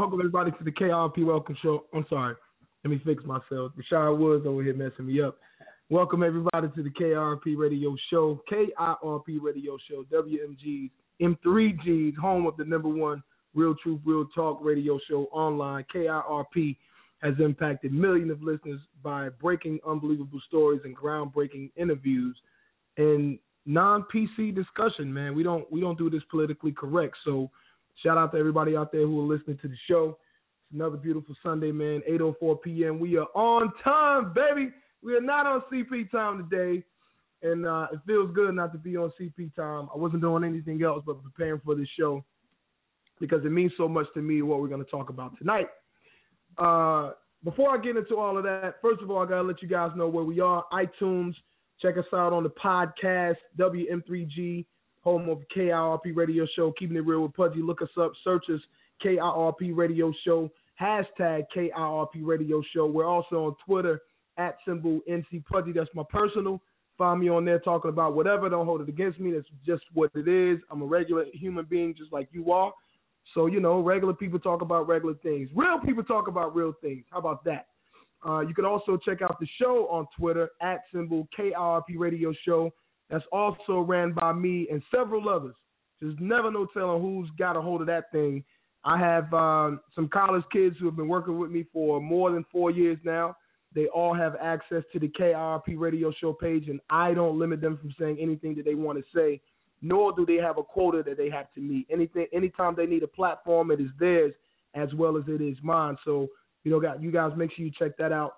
Welcome everybody to the KRP Welcome Show. I'm sorry. Let me fix myself. Rashad Woods over here messing me up. Welcome everybody to the KRP Radio Show. KIRP Radio Show. WMG's M3G's home of the number one Real Truth, Real Talk radio show online. KIRP has impacted millions of listeners by breaking unbelievable stories and groundbreaking interviews and non-PC discussion. Man, we don't we don't do this politically correct. So shout out to everybody out there who are listening to the show. It's another beautiful Sunday, man. 8:04 p.m. We are on time, baby. We are not on CP time today, and uh, it feels good not to be on CP time. I wasn't doing anything else but preparing for this show because it means so much to me what we're going to talk about tonight. Uh, before I get into all of that, first of all, I gotta let you guys know where we are. iTunes, check us out on the podcast, WM3G, home of KIRP Radio Show, keeping it real with Pudgy. Look us up, search us KIRP Radio Show, hashtag KIRP Radio Show. We're also on Twitter at symbol NC Pudgy. That's my personal. Find me on there talking about whatever. Don't hold it against me. That's just what it is. I'm a regular human being just like you are. So, you know, regular people talk about regular things. Real people talk about real things. How about that? Uh, you can also check out the show on Twitter at symbol KRP Radio Show. That's also ran by me and several others. There's never no telling who's got a hold of that thing. I have uh, some college kids who have been working with me for more than four years now. They all have access to the KRP Radio Show page, and I don't limit them from saying anything that they want to say nor do they have a quota that they have to meet. Anything, anytime they need a platform, it is theirs as well as it is mine. So you know, you guys make sure you check that out.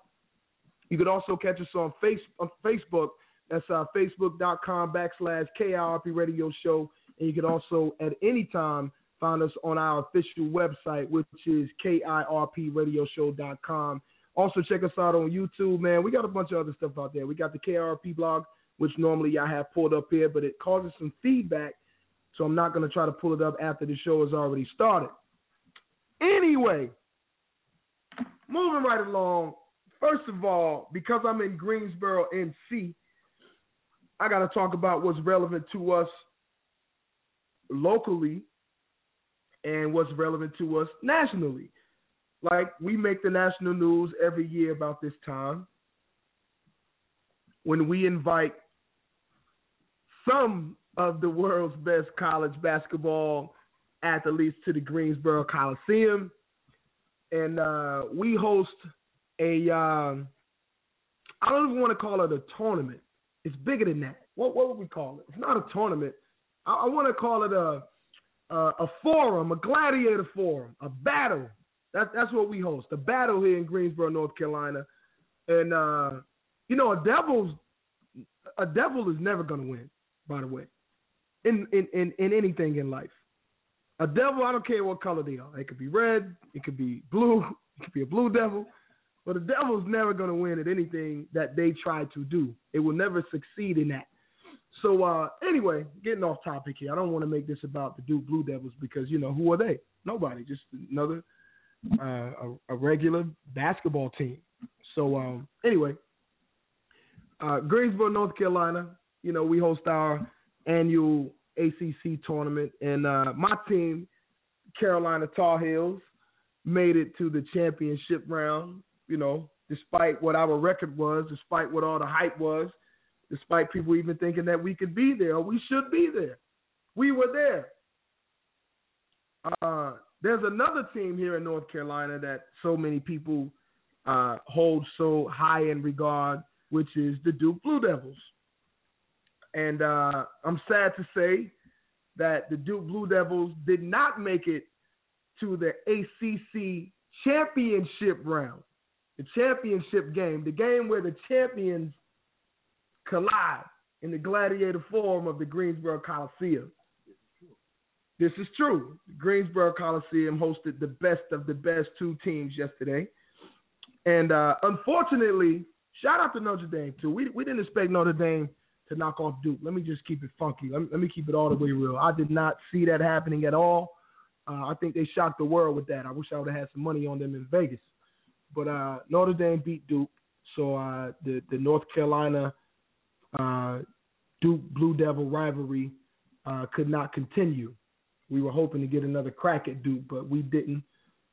You could also catch us on face on Facebook. That's uh, facebook.com backslash KIRP Radio Show. And you can also at any time find us on our official website, which is KIRPRadioshow.com. Also check us out on YouTube, man. We got a bunch of other stuff out there. We got the KIRP blog which normally I have pulled up here, but it causes some feedback. So I'm not going to try to pull it up after the show has already started. Anyway, moving right along. First of all, because I'm in Greensboro, NC, I got to talk about what's relevant to us locally and what's relevant to us nationally. Like we make the national news every year about this time when we invite some of the world's best college basketball athletes to the Greensboro Coliseum. And uh, we host a, um, I don't even want to call it a tournament. It's bigger than that. What, what would we call it? It's not a tournament. I, I want to call it a, a, a forum, a gladiator forum, a battle. That, that's what we host, a battle here in Greensboro, North Carolina. And, uh, you know, a devil's a devil is never to win by the way, in, in, in, in anything in life. A devil, I don't care what color they are. It could be red, it could be blue, it could be a blue devil. But the devil's never going to win at anything that they try to do. It will never succeed in that. So uh, anyway, getting off topic here. I don't want to make this about the Duke Blue Devils because you know who are they? Nobody. Just another uh, a, a, regular basketball team. So um, anyway, uh, Greensboro, North Carolina you know, we host our annual ACC tournament, and uh, my team, Carolina Tar Heels, made it to the championship round. You know, despite what our record was, despite what all the hype was, despite people even thinking that we could be there or we should be there, we were there. Uh, there's another team here in North Carolina that so many people uh, hold so high in regard, which is the Duke Blue Devils. And uh, I'm sad to say that the Duke Blue Devils did not make it to the ACC championship round, the championship game, the game where the champions collide in the gladiator forum of the Greensboro Coliseum. This is true. The Greensboro Coliseum hosted the best of the best two teams yesterday. And uh, unfortunately, shout out to Notre Dame, too. We, we didn't expect Notre Dame – to knock off Duke. Let me just keep it funky. Let me, let me keep it all the way real. I did not see that happening at all. Uh, I think they shocked the world with that. I wish I would have had some money on them in Vegas. But uh, Notre Dame beat Duke, so uh, the the North Carolina uh, Duke Blue Devil rivalry uh, could not continue. We were hoping to get another crack at Duke, but we didn't.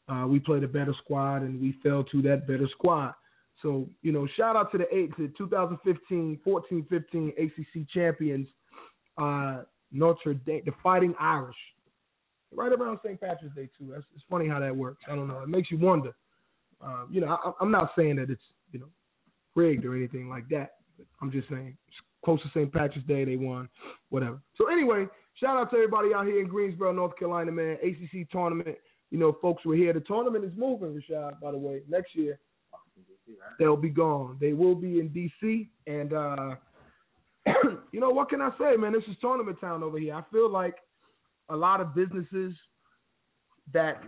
Uh, we played a better squad and we fell to that better squad. So, you know, shout out to the eight to 2015, 14, 15 ACC champions, uh, Notre Dame, the Fighting Irish. Right around St. Patrick's Day too. It's funny how that works. I don't know. It makes you wonder. Uh, you know, I, I'm not saying that it's you know rigged or anything like that. I'm just saying it's close to St. Patrick's Day, they won, whatever. So anyway, shout out to everybody out here in Greensboro, North Carolina, man. ACC tournament. You know, folks were here. The tournament is moving, Rashad. By the way, next year they'll be gone. They will be in DC, and uh, you know what can I say, man? This is tournament town over here. I feel like a lot of businesses that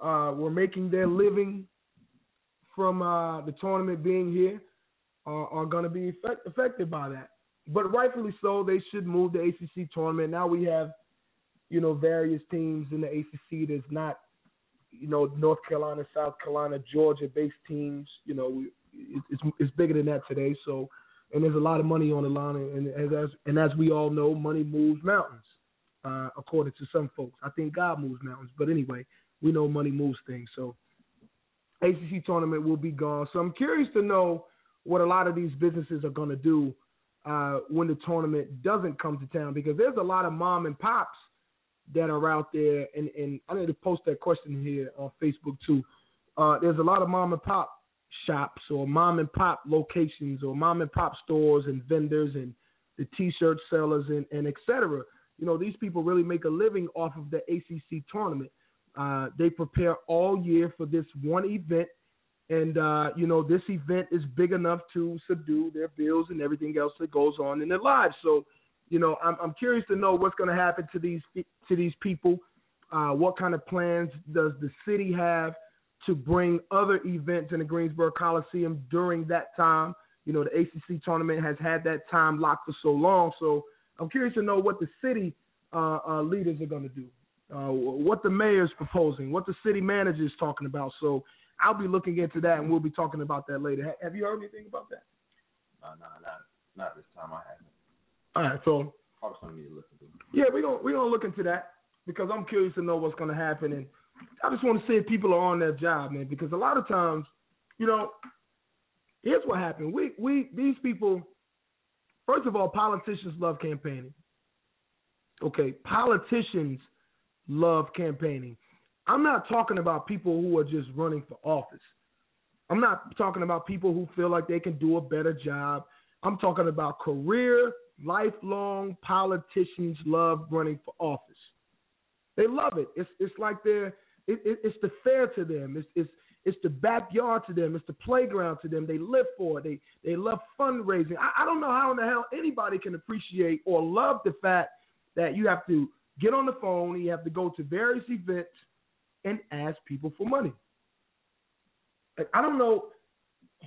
uh, were making their living from uh, the tournament being here are, are going to be effect- affected by that. But rightfully so, they should move the ACC tournament. Now we have, you know, various teams in the ACC that's not, you know, North Carolina, South Carolina, Georgia-based teams. You know, we, it's it's bigger than that today. So, and there's a lot of money on the line, and, and as and as we all know, money moves mountains uh, according to some folks. I think God moves mountains, but anyway, we know money moves things. So ACC tournament will be gone. So I'm curious to know what a lot of these businesses are going to do uh, when the tournament doesn't come to town, because there's a lot of mom and pops that are out there, and, and I need to post that question here on Facebook too. Uh, there's a lot of mom and pop shops or mom and pop locations or mom and pop stores and vendors and the t-shirt sellers and, and et cetera you know, these people really make a living off of the ACC tournament. Uh, they prepare all year for this one event, and uh, you know, this event is big enough to subdue their bills and everything else that goes on in their lives. So, you know, I'm, I'm curious to know what's going to happen to these to these people. Uh, what kind of plans does the city have to bring other events in the Greensboro Coliseum during that time? You know, the ACC tournament has had that time locked for so long, so I'm curious to know what the city uh, uh, leaders are going to do, uh, what the mayor is proposing, what the city manager is talking about. So I'll be looking into that, and we'll be talking about that later. Have you heard anything about that? No, no, not not this time. I haven't. All right, so probably something to look into. Yeah, we don't we don't look into that because I'm curious to know what's going to happen, and I just want to see if people are on their job, man. Because a lot of times, you know, here's what happened. We we these people First of all, politicians love campaigning. Okay, politicians love campaigning. I'm not talking about people who are just running for office. I'm not talking about people who feel like they can do a better job. I'm talking about career, lifelong politicians love running for office. They love it. It's it's like they're it, it, it's the fair to them. It's it's it's the backyard to them. It's the playground to them. They live for it. They they love fundraising. I, I don't know how in the hell anybody can appreciate or love the fact that you have to get on the phone, you have to go to various events and ask people for money. Like, I don't know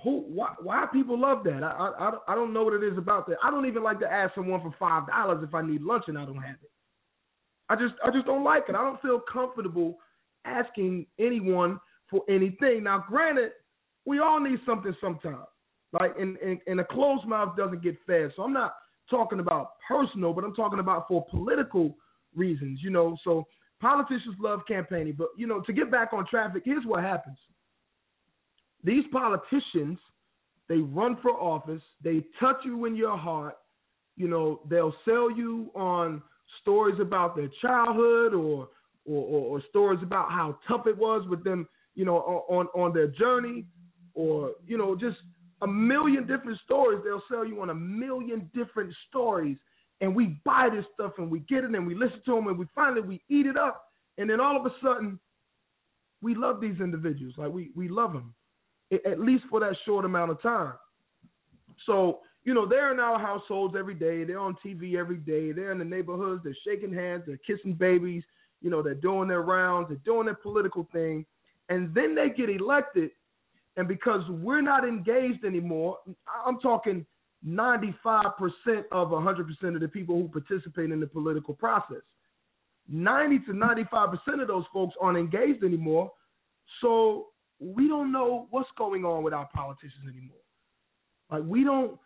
who why, why people love that. I, I I don't know what it is about that. I don't even like to ask someone for five dollars if I need lunch and I don't have it. I just I just don't like it. I don't feel comfortable asking anyone for anything. Now, granted, we all need something sometimes. Like, and, and, and a closed mouth doesn't get fed. So I'm not talking about personal, but I'm talking about for political reasons, you know. So politicians love campaigning, but you know, to get back on traffic, here's what happens. These politicians, they run for office, they touch you in your heart, you know, they'll sell you on stories about their childhood or or, or, or stories about how tough it was with them you know, on on their journey, or you know, just a million different stories. They'll sell you on a million different stories, and we buy this stuff and we get it and we listen to them and we finally we eat it up, and then all of a sudden, we love these individuals. Like we we love them, at least for that short amount of time. So you know, they're in our households every day. They're on TV every day. They're in the neighborhoods. They're shaking hands. They're kissing babies. You know, they're doing their rounds. They're doing their political thing and then they get elected, and because we're not engaged anymore, I'm talking 95% of 100% of the people who participate in the political process. 90 to 95% of those folks aren't engaged anymore. So we don't know what's going on with our politicians anymore. Like we don't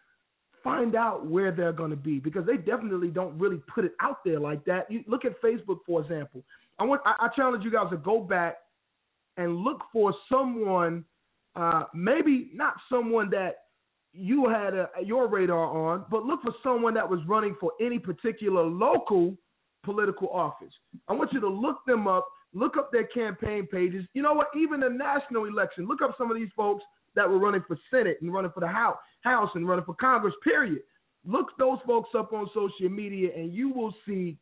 find out where they're going to be because they definitely don't really put it out there like that. You look at Facebook, for example. I want I, I challenge you guys to go back and look for someone, uh, maybe not someone that you had a, your radar on, but look for someone that was running for any particular local political office. I want you to look them up, look up their campaign pages. You know what? Even the national election, look up some of these folks that were running for Senate and running for the House, House and running for Congress. Period. Look those folks up on social media, and you will see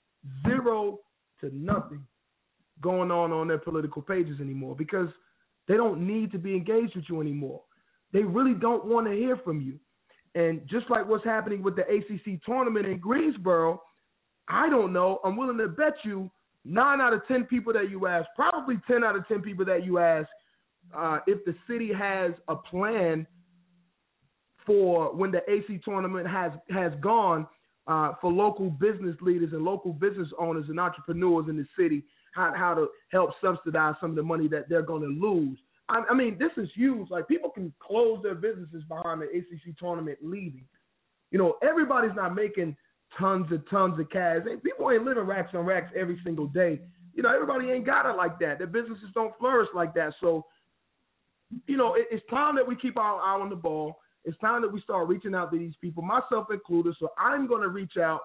zero to nothing going on on their political pages anymore because they don't need to be engaged with you anymore. They really don't want to hear from you. And just like what's happening with the ACC tournament in Greensboro, I don't know. I'm willing to bet you nine out of 10 people that you ask, probably 10 out of 10 people that you ask, uh, if the city has a plan for when the AC tournament has has gone uh, for local business leaders and local business owners and entrepreneurs in the city, how, how to help subsidize some of the money that they're going to lose. I, I mean, this is huge. Like people can close their businesses behind the ACC tournament leaving. You know, everybody's not making tons and tons of cash. and People ain't living racks on racks every single day. You know, everybody ain't got it like that. Their businesses don't flourish like that. So, you know, it, it's time that we keep our eye on the ball. It's time that we start reaching out to these people, myself included. So I'm going to reach out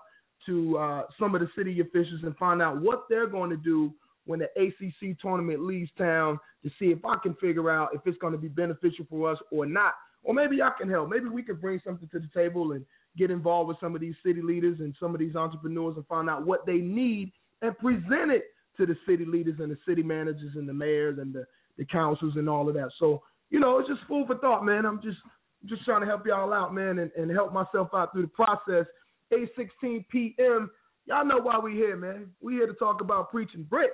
to uh, some of the city officials and find out what they're going to do when the ACC tournament leaves town to see if I can figure out if it's going to be beneficial for us or not. Or maybe I can help. Maybe we can bring something to the table and get involved with some of these city leaders and some of these entrepreneurs and find out what they need and present it to the city leaders and the city managers and the mayors and the, the councils and all of that. So, you know, it's just food for thought, man. I'm just just trying to help y'all out, man, and, and help myself out through the process. 8:16 p.m. Y'all know why we here, man. We here to talk about preaching bricks,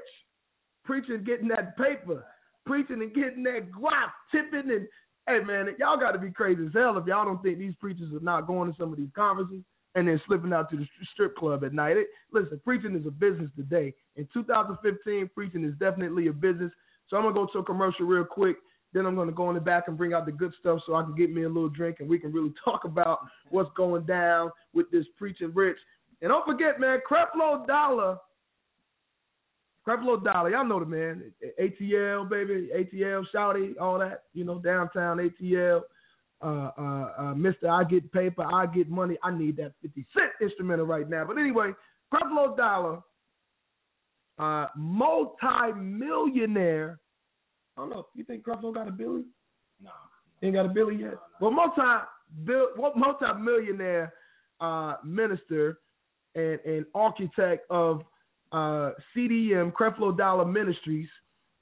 preaching getting that paper, preaching and getting that guap, tipping and Hey man, y'all got to be crazy as hell if y'all don't think these preachers are not going to some of these conferences and then slipping out to the strip club at night. It, listen, preaching is a business today. In 2015, preaching is definitely a business. So I'm gonna go to a commercial real quick. Then I'm gonna go in the back and bring out the good stuff so I can get me a little drink and we can really talk about what's going down with this preaching rich. And don't forget, man, Creflo Dollar Creflo Dollar, y'all know the man. ATL, baby, ATL, Shouty, all that, you know, downtown ATL. Uh, uh, uh, Mr. I get paper, I get money. I need that 50 cent instrumental right now. But anyway, Creflo Dollar, uh, multi-millionaire. I don't know. You think Creflo got a billy? No. Ain't got a billy yet. Well, multi, bill, multi-millionaire uh, minister and, and architect of uh, CDM Creflo Dollar Ministries,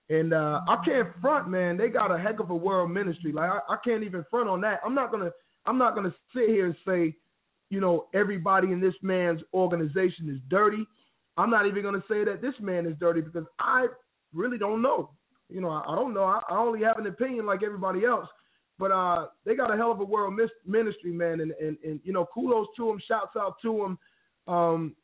and uh, I can't front, man. They got a heck of a world ministry. Like I, I can't even front on that. I'm not gonna I'm not gonna sit here and say, you know, everybody in this man's organization is dirty. I'm not even gonna say that this man is dirty because I really don't know. You know, I, I don't know. I, I only have an opinion like everybody else. But uh, they got a hell of a world ministry, man, and, and and you know, kudos to them, shouts out to them. Um,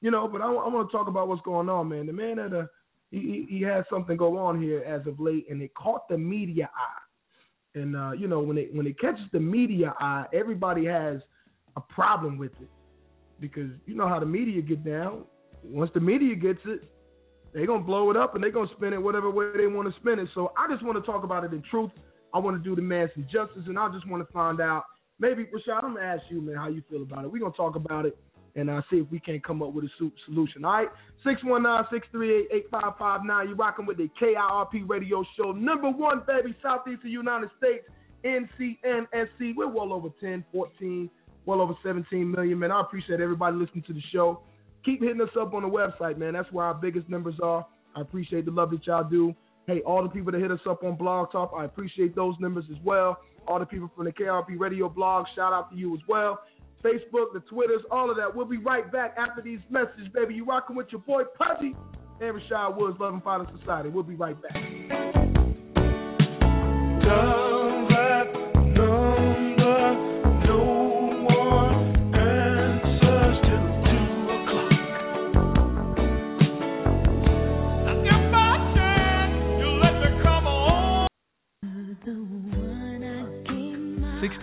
you know, but I, I want to talk about what's going on, man. The man had a he he has something go on here as of late, and it caught the media eye. And uh, you know, when it when it catches the media eye, everybody has a problem with it because you know how the media get down. Once the media gets it, they're gonna blow it up and they're gonna spin it whatever way they want to spin it. So I just want to talk about it in truth. I want to do the man some justice, and I just want to find out. Maybe Rashad, I'm gonna ask you, man, how you feel about it. We're gonna talk about it and uh, see if we can't come up with a solution. All right, 619-638-8559. You're rocking with the KIRP radio show, number one, baby, Southeastern United States, NCNSC. We're well over 10, 14, well over 17 million, man. I appreciate everybody listening to the show. Keep hitting us up on the website, man. That's where our biggest numbers are. I appreciate the love that y'all do. Hey, all the people that hit us up on Blog Talk, I appreciate those numbers as well. All the people from the KIRP radio blog, shout out to you as well. Facebook, the Twitters, all of that. We'll be right back after these messages, baby. You rocking with your boy Pudgy and Rashad Woods, Love and Father Society. We'll be right back.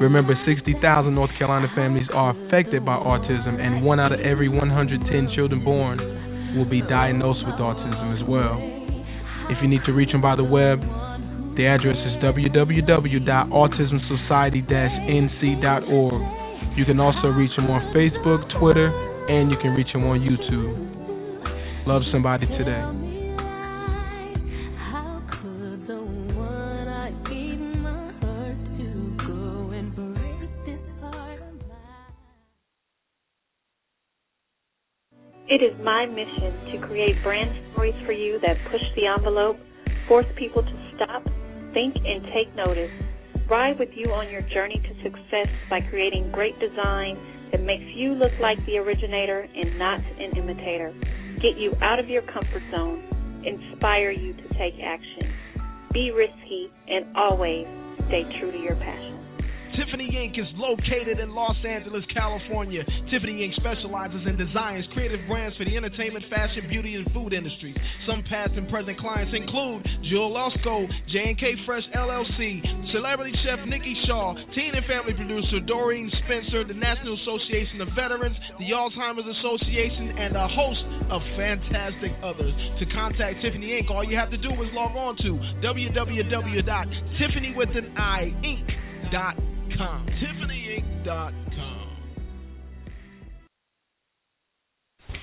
Remember, 60,000 North Carolina families are affected by autism, and one out of every 110 children born will be diagnosed with autism as well. If you need to reach them by the web, the address is www.autismsociety-nc.org. You can also reach them on Facebook, Twitter, and you can reach them on YouTube. Love somebody today. It is my mission to create brand stories for you that push the envelope, force people to stop, think, and take notice ride with you on your journey to success by creating great design that makes you look like the originator and not an imitator. Get you out of your comfort zone, inspire you to take action. Be risky and always stay true to your passion. Tiffany Inc. is located in Los Angeles, California. Tiffany Inc. specializes in designs, creative brands for the entertainment, fashion, beauty, and food industries. Some past and present clients include Jill Osco, J&K Fresh LLC, celebrity chef Nikki Shaw, teen and family producer Doreen Spencer, the National Association of Veterans, the Alzheimer's Association, and a host of fantastic others. To contact Tiffany Inc., all you have to do is log on to www.tiffanyWithAnI.Inc.com. TiffanyInc.com.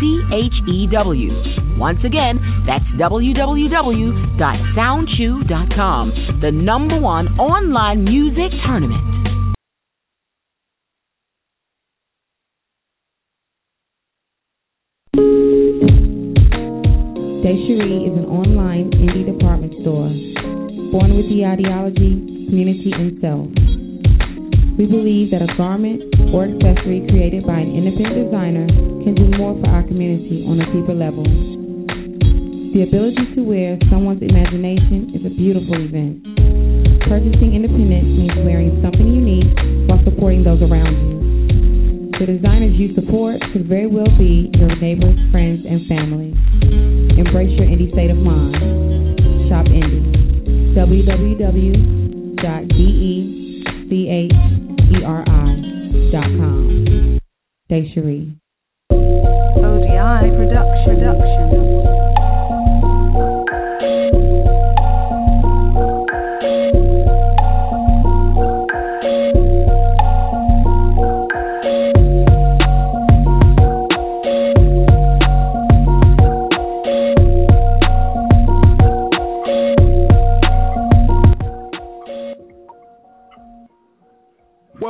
C H E W. Once again, that's www.soundchew.com, the number one online music tournament. Desherie is an online indie department store, born with the ideology, community, and self. We believe that a garment or accessory created by an independent designer can do more for our community on a deeper level. The ability to wear someone's imagination is a beautiful event. Purchasing independent means wearing something unique while supporting those around you. The designers you support could very well be your neighbors, friends, and family. Embrace your indie state of mind. Shop indie. www.dech E-R-I Desherie. ODI Production. Production.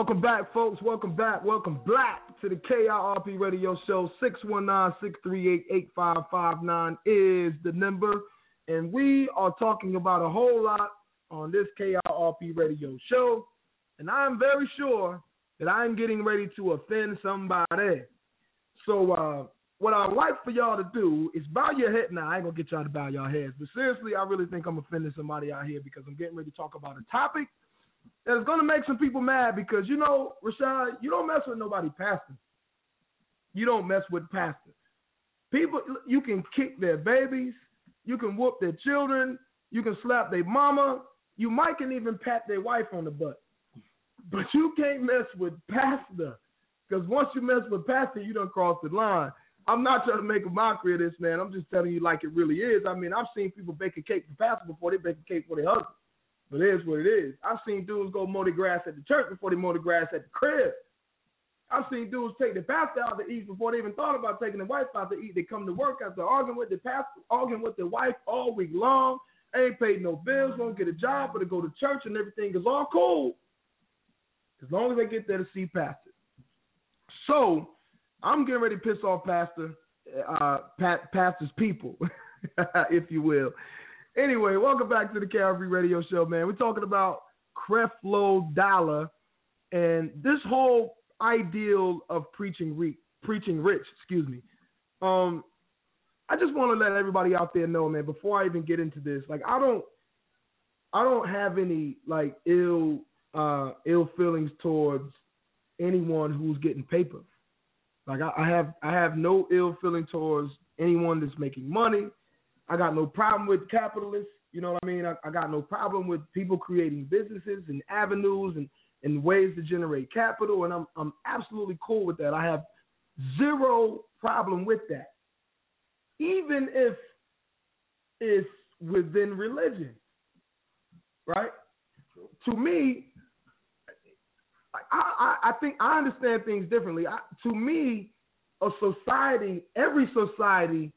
Welcome back, folks. Welcome back. Welcome back to the KIRP Radio Show. 619-638-8559 is the number. And we are talking about a whole lot on this KIRP Radio Show. And I'm very sure that I'm getting ready to offend somebody. So uh, what I'd like for y'all to do is bow your head. Now, I ain't going to get y'all to bow your heads. But seriously, I really think I'm offending somebody out here because I'm getting ready to talk about a topic – that is going to make some people mad because you know, Rashad, you don't mess with nobody pastor. You don't mess with pastors. People, you can kick their babies, you can whoop their children, you can slap their mama, you might can even pat their wife on the butt, but you can't mess with pastor because once you mess with pastor, you don't cross the line. I'm not trying to make a mockery of this, man. I'm just telling you like it really is. I mean, I've seen people bake a cake for pastor before they bake a cake for their husband. But it is what it is. I've seen dudes go mow the grass at the church before they mow the grass at the crib. I've seen dudes take the pastor out to eat before they even thought about taking the wife out to eat. They come to work after arguing with the pastor, arguing with the wife all week long. Ain't paid no bills, won't get a job, but to go to church and everything is all cool. As long as they get there to see pastor. So I'm getting ready to piss off pastor, uh, pastor's people, if you will. Anyway, welcome back to the KRP Radio Show, man. We're talking about Creflo Dollar and this whole ideal of preaching re- preaching rich, excuse me. Um, I just want to let everybody out there know, man, before I even get into this, like I don't I don't have any like ill uh ill feelings towards anyone who's getting paper. Like I, I have I have no ill feeling towards anyone that's making money. I got no problem with capitalists. You know what I mean? I, I got no problem with people creating businesses and avenues and and ways to generate capital, and I'm I'm absolutely cool with that. I have zero problem with that, even if it's within religion, right? To me, I, I, I think I understand things differently. I, to me, a society, every society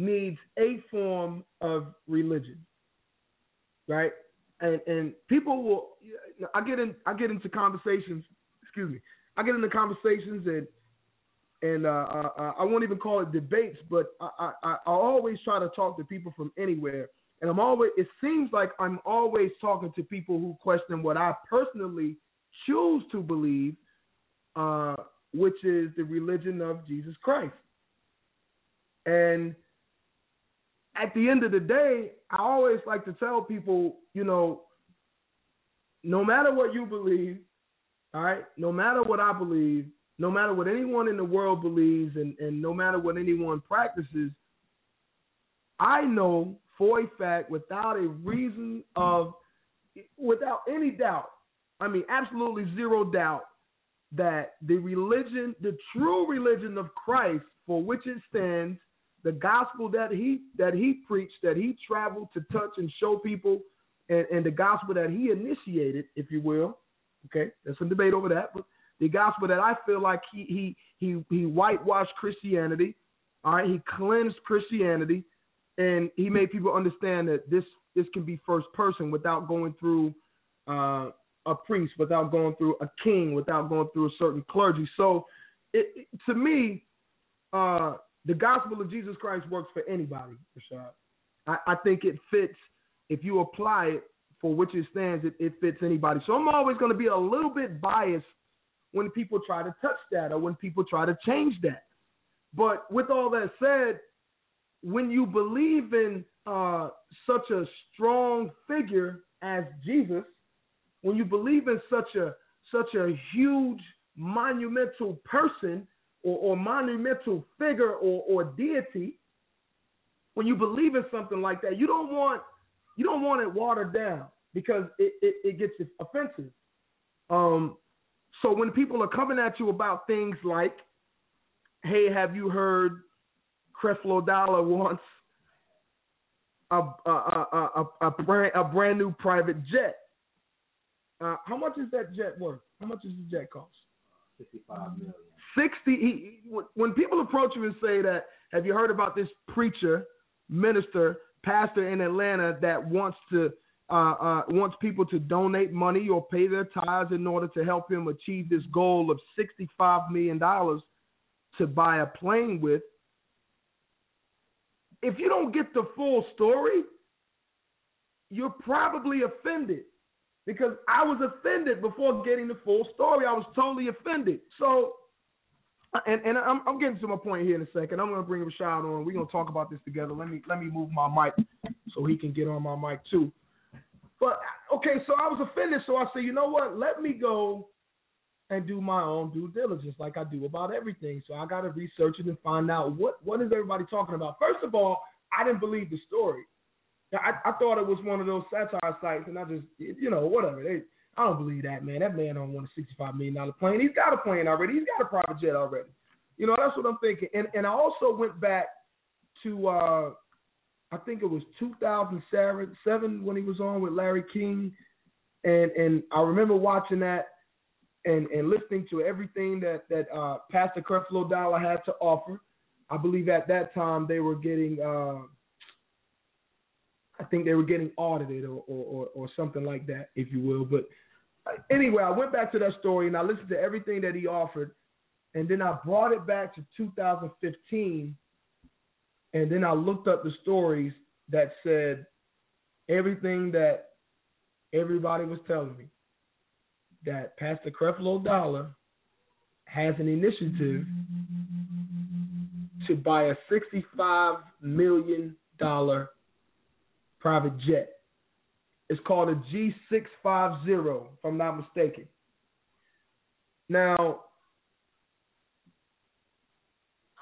needs a form of religion, right? and and people will I get in I get into conversations excuse me I get into conversations and and uh, uh, uh, I won't even call it debates but I, I I always try to talk to people from anywhere and I'm always it seems like I'm always talking to people who question what I personally choose to believe uh, which is the religion of Jesus Christ and at the end of the day, I always like to tell people, you know, no matter what you believe, all right, no matter what I believe, no matter what anyone in the world believes, and, and no matter what anyone practices, I know for a fact, without a reason of, without any doubt, I mean, absolutely zero doubt, that the religion, the true religion of Christ, for which it stands, the gospel that he that he preached, that he traveled to touch and show people, and, and the gospel that he initiated, if you will. Okay, there's some debate over that, but the gospel that I feel like he he he he whitewashed Christianity. All right, he cleansed Christianity, and he made people understand that this this can be first person without going through uh, a priest, without going through a king, without going through a certain clergy. So, it, it, to me, uh, the gospel of Jesus Christ works for anybody, Rashad. I, I think it fits if you apply it for which it stands, it, it fits anybody. So I'm always going to be a little bit biased when people try to touch that or when people try to change that. But with all that said, when you believe in uh, such a strong figure as Jesus, when you believe in such a such a huge monumental person or, or monumental figure or, or deity, when you believe in something like that, you don't want you don't want it watered down because it, it, it gets offensive. Um, so when people are coming at you about things like, "Hey, have you heard Creflo Dollar wants a a, a, a, a brand a brand new private jet"? Uh, how much is that jet worth? How much does the jet cost? Fifty-five million. 60 he, when people approach him and say that have you heard about this preacher minister pastor in atlanta that wants to uh, uh, wants people to donate money or pay their tithes in order to help him achieve this goal of $65 million to buy a plane with. If you don't get the full story, you're probably offended because I was offended before getting the full story. I was totally offended. So and and I'm, I'm getting to my point here in a second. I'm going to bring Rashad on. We're going to talk about this together. Let me let me move my mic so he can get on my mic too. But okay, so I was offended, so I said, you know what? Let me go and do my own due diligence, like I do about everything. So I got to research it and find out what what is everybody talking about. First of all, I didn't believe the story. I, I thought it was one of those satire sites, and I just you know whatever they I don't believe that, man. That man don't want a $65 million plane. He's got a plane already. He's got a private jet already. You know, that's what I'm thinking. And and I also went back to uh I think it was 2007 when he was on with Larry King, and and I remember watching that and and listening to everything that that uh, Pastor Creflo Dollar had to offer. I believe at that time they were getting, uh, I think they were getting audited or, or, or, or something like that, if you will. But anyway, I went back to that story and I listened to everything that he offered, and then I brought it back to 2015, and then I looked up the stories that said everything that everybody was telling me that Pastor Creflo Dollar has an initiative to buy a $65 million private jet. It's called a G650, if I'm not mistaken. Now,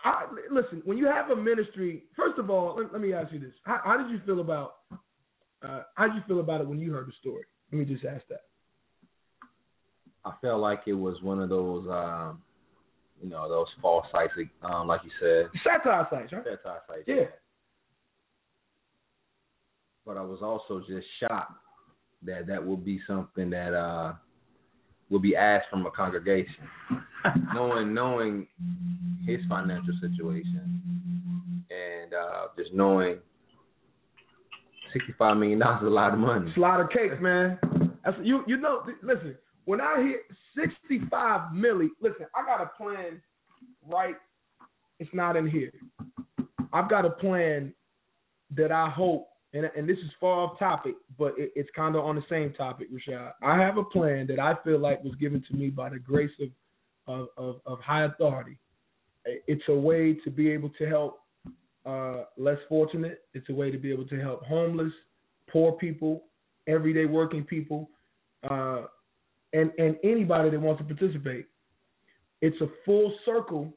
I, listen, when you have a ministry, first of all, let, let me ask you this: how, how, did you feel about uh, how did you feel about it when you heard the story? Let me just ask that. I felt like it was one of those, um, you know, those false sites, um, like you said. Satire sites, right? Satire sites. Yeah. But I was also just shocked that that would be something that uh would be asked from a congregation, knowing knowing his financial situation, and uh just knowing sixty five million dollars is a lot of money. It's a lot of cake, man. That's, you you know. Listen, when I hear 65 milli, listen, I got a plan right. It's not in here. I've got a plan that I hope, and, and this is far off topic, but it, it's kind of on the same topic, Rashad. I have a plan that I feel like was given to me by the grace of, of, of, of high authority. It's a way to be able to help uh, less fortunate. It's a way to be able to help homeless, poor people, everyday working people, uh, and and anybody that wants to participate. It's a full circle,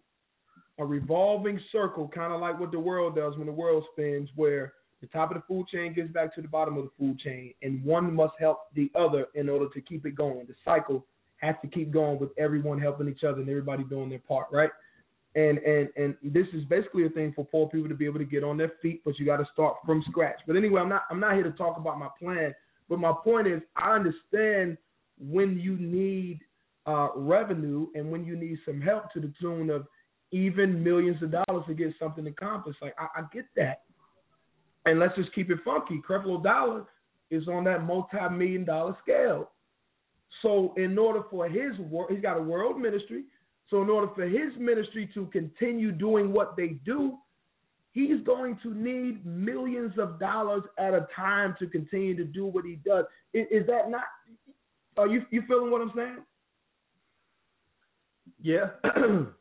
a revolving circle, kind of like what the world does when the world spins, where the top of the food chain gets back to the bottom of the food chain, and one must help the other in order to keep it going. The cycle has to keep going with everyone helping each other and everybody doing their part, right? And and and this is basically a thing for poor people to be able to get on their feet, but you got to start from scratch. But anyway, I'm not I'm not here to talk about my plan, but my point is I understand when you need uh, revenue and when you need some help to the tune of even millions of dollars to get something accomplished. Like I, I get that, and let's just keep it funky. Creflo Dollar is on that multi-million dollar scale. So in order for his work, he's got a world ministry. So in order for his ministry to continue doing what they do, he's going to need millions of dollars at a time to continue to do what he does. Is, is that not? Are you you feeling what I'm saying? Yeah,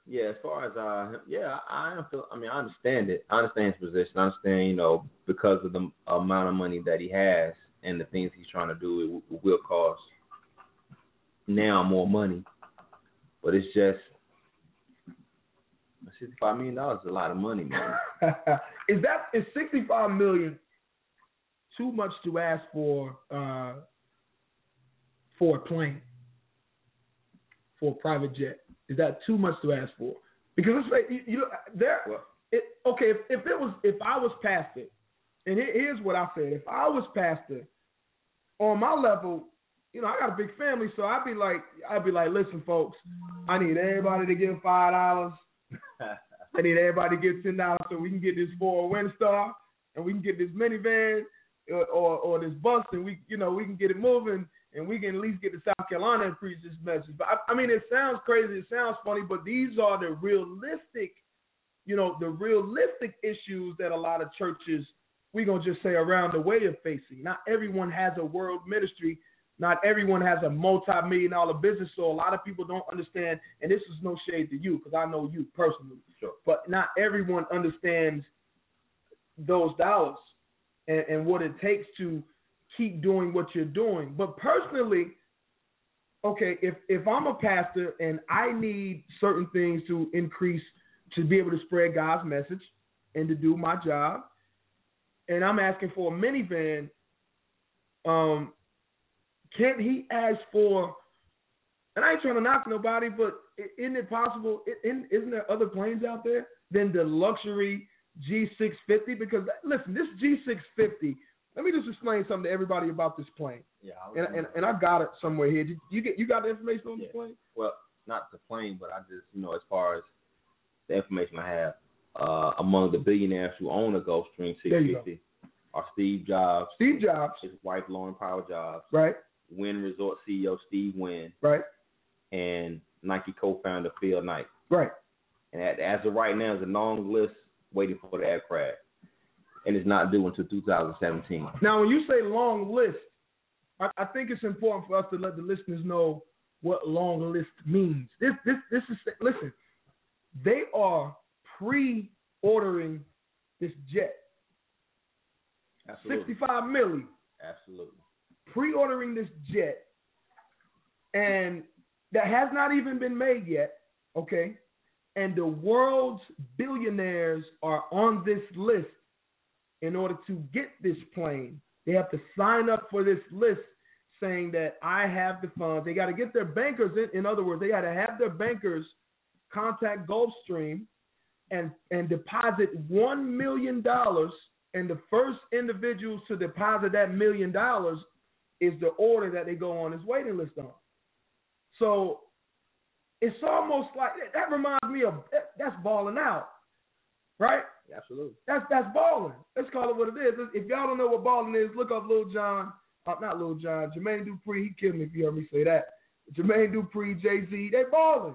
yeah. As far as uh, yeah, I am feel. I mean, I understand it. I understand his position. I understand, you know, because of the amount of money that he has and the things he's trying to do, it, it will cost now more money. But it's just sixty-five million dollars is a lot of money, man. is that is sixty-five million too much to ask for? Uh, for a plane, for a private jet? Is that too much to ask for? Because it's like you, know there. It, okay, if, if it was if I was pastor, and here's what I said: if I was pastor, on my level, you know, I got a big family, so I'd be like, I'd be like, listen, folks, I need everybody to give five dollars. I need everybody to give ten dollars so we can get this Ford Windstar and we can get this minivan or, uh, or or this bus and we you know we can get it moving and we can at least get to South Carolina and preach this message. But I, I mean, it sounds crazy, it sounds funny, but these are the realistic, you know, the realistic issues that a lot of churches, we're gonna just say around the way are facing. Not everyone has a world ministry. Not everyone has a multi-million dollar business, so a lot of people don't understand. And this is no shade to you, because I know you personally. Sure. But not everyone understands those dollars and, and what it takes to keep doing what you're doing. But personally, okay, if if I'm a pastor and I need certain things to increase to be able to spread God's message and to do my job, and I'm asking for a minivan, um, can't he ask for and I ain't trying to knock nobody, but isn't it possible? Isn't there other planes out there than the luxury G650? Because listen, this G650. Let me just explain something to everybody about this plane. Yeah, and, and, and I got it somewhere here. Did you get you got the information on yeah. the plane? Well, not the plane, but I just you know as far as the information I have, uh, among the billionaires who own a Gulfstream 650 are Steve Jobs, Steve Jobs, his wife Laurene Powell Jobs, right, Wynn Resort CEO Steve Wynn, right, and Nike co-founder Phil Knight, right. And as of right now, there's a long list waiting for the aircraft, and it's not due until 2017. Now, when you say long list, I, I think it's important for us to let the listeners know what long list means. This, this, this is listen. They are pre-ordering this jet. Absolutely. 65 million. Absolutely. Pre-ordering this jet, and that has not even been made yet. Okay, and the world's billionaires are on this list. In order to get this plane, they have to sign up for this list saying that I have the funds. They got to get their bankers in. In other words, they got to have their bankers contact Gulfstream and and deposit one million dollars. And the first individuals to deposit that million dollars is the order that they go on this waiting list on. So it's almost like that reminds me of that's balling out, right? Absolutely. That's that's balling. Let's call it what it is. If y'all don't know what balling is, look up Lil Jon. Uh, not Lil Jon. Jermaine Dupri. He killed me if you heard me say that. Jermaine Dupri, Jay Z. They balling.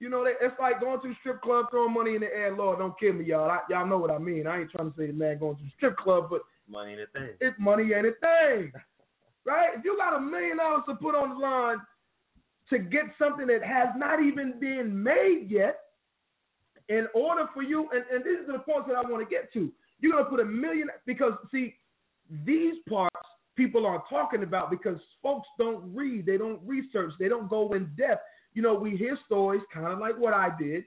You know, they, it's like going to a strip club, throwing money in the air. Lord, don't kill me, y'all. I, y'all know what I mean. I ain't trying to say the man going to the strip club, but money ain't a thing. It's money ain't a thing, right? If you got a million dollars to put on the line to get something that has not even been made yet, in order for you, and, and this is the point that I want to get to, you're gonna put a million because see, these parts people are talking about because folks don't read, they don't research, they don't go in depth. You know, we hear stories kind of like what I did,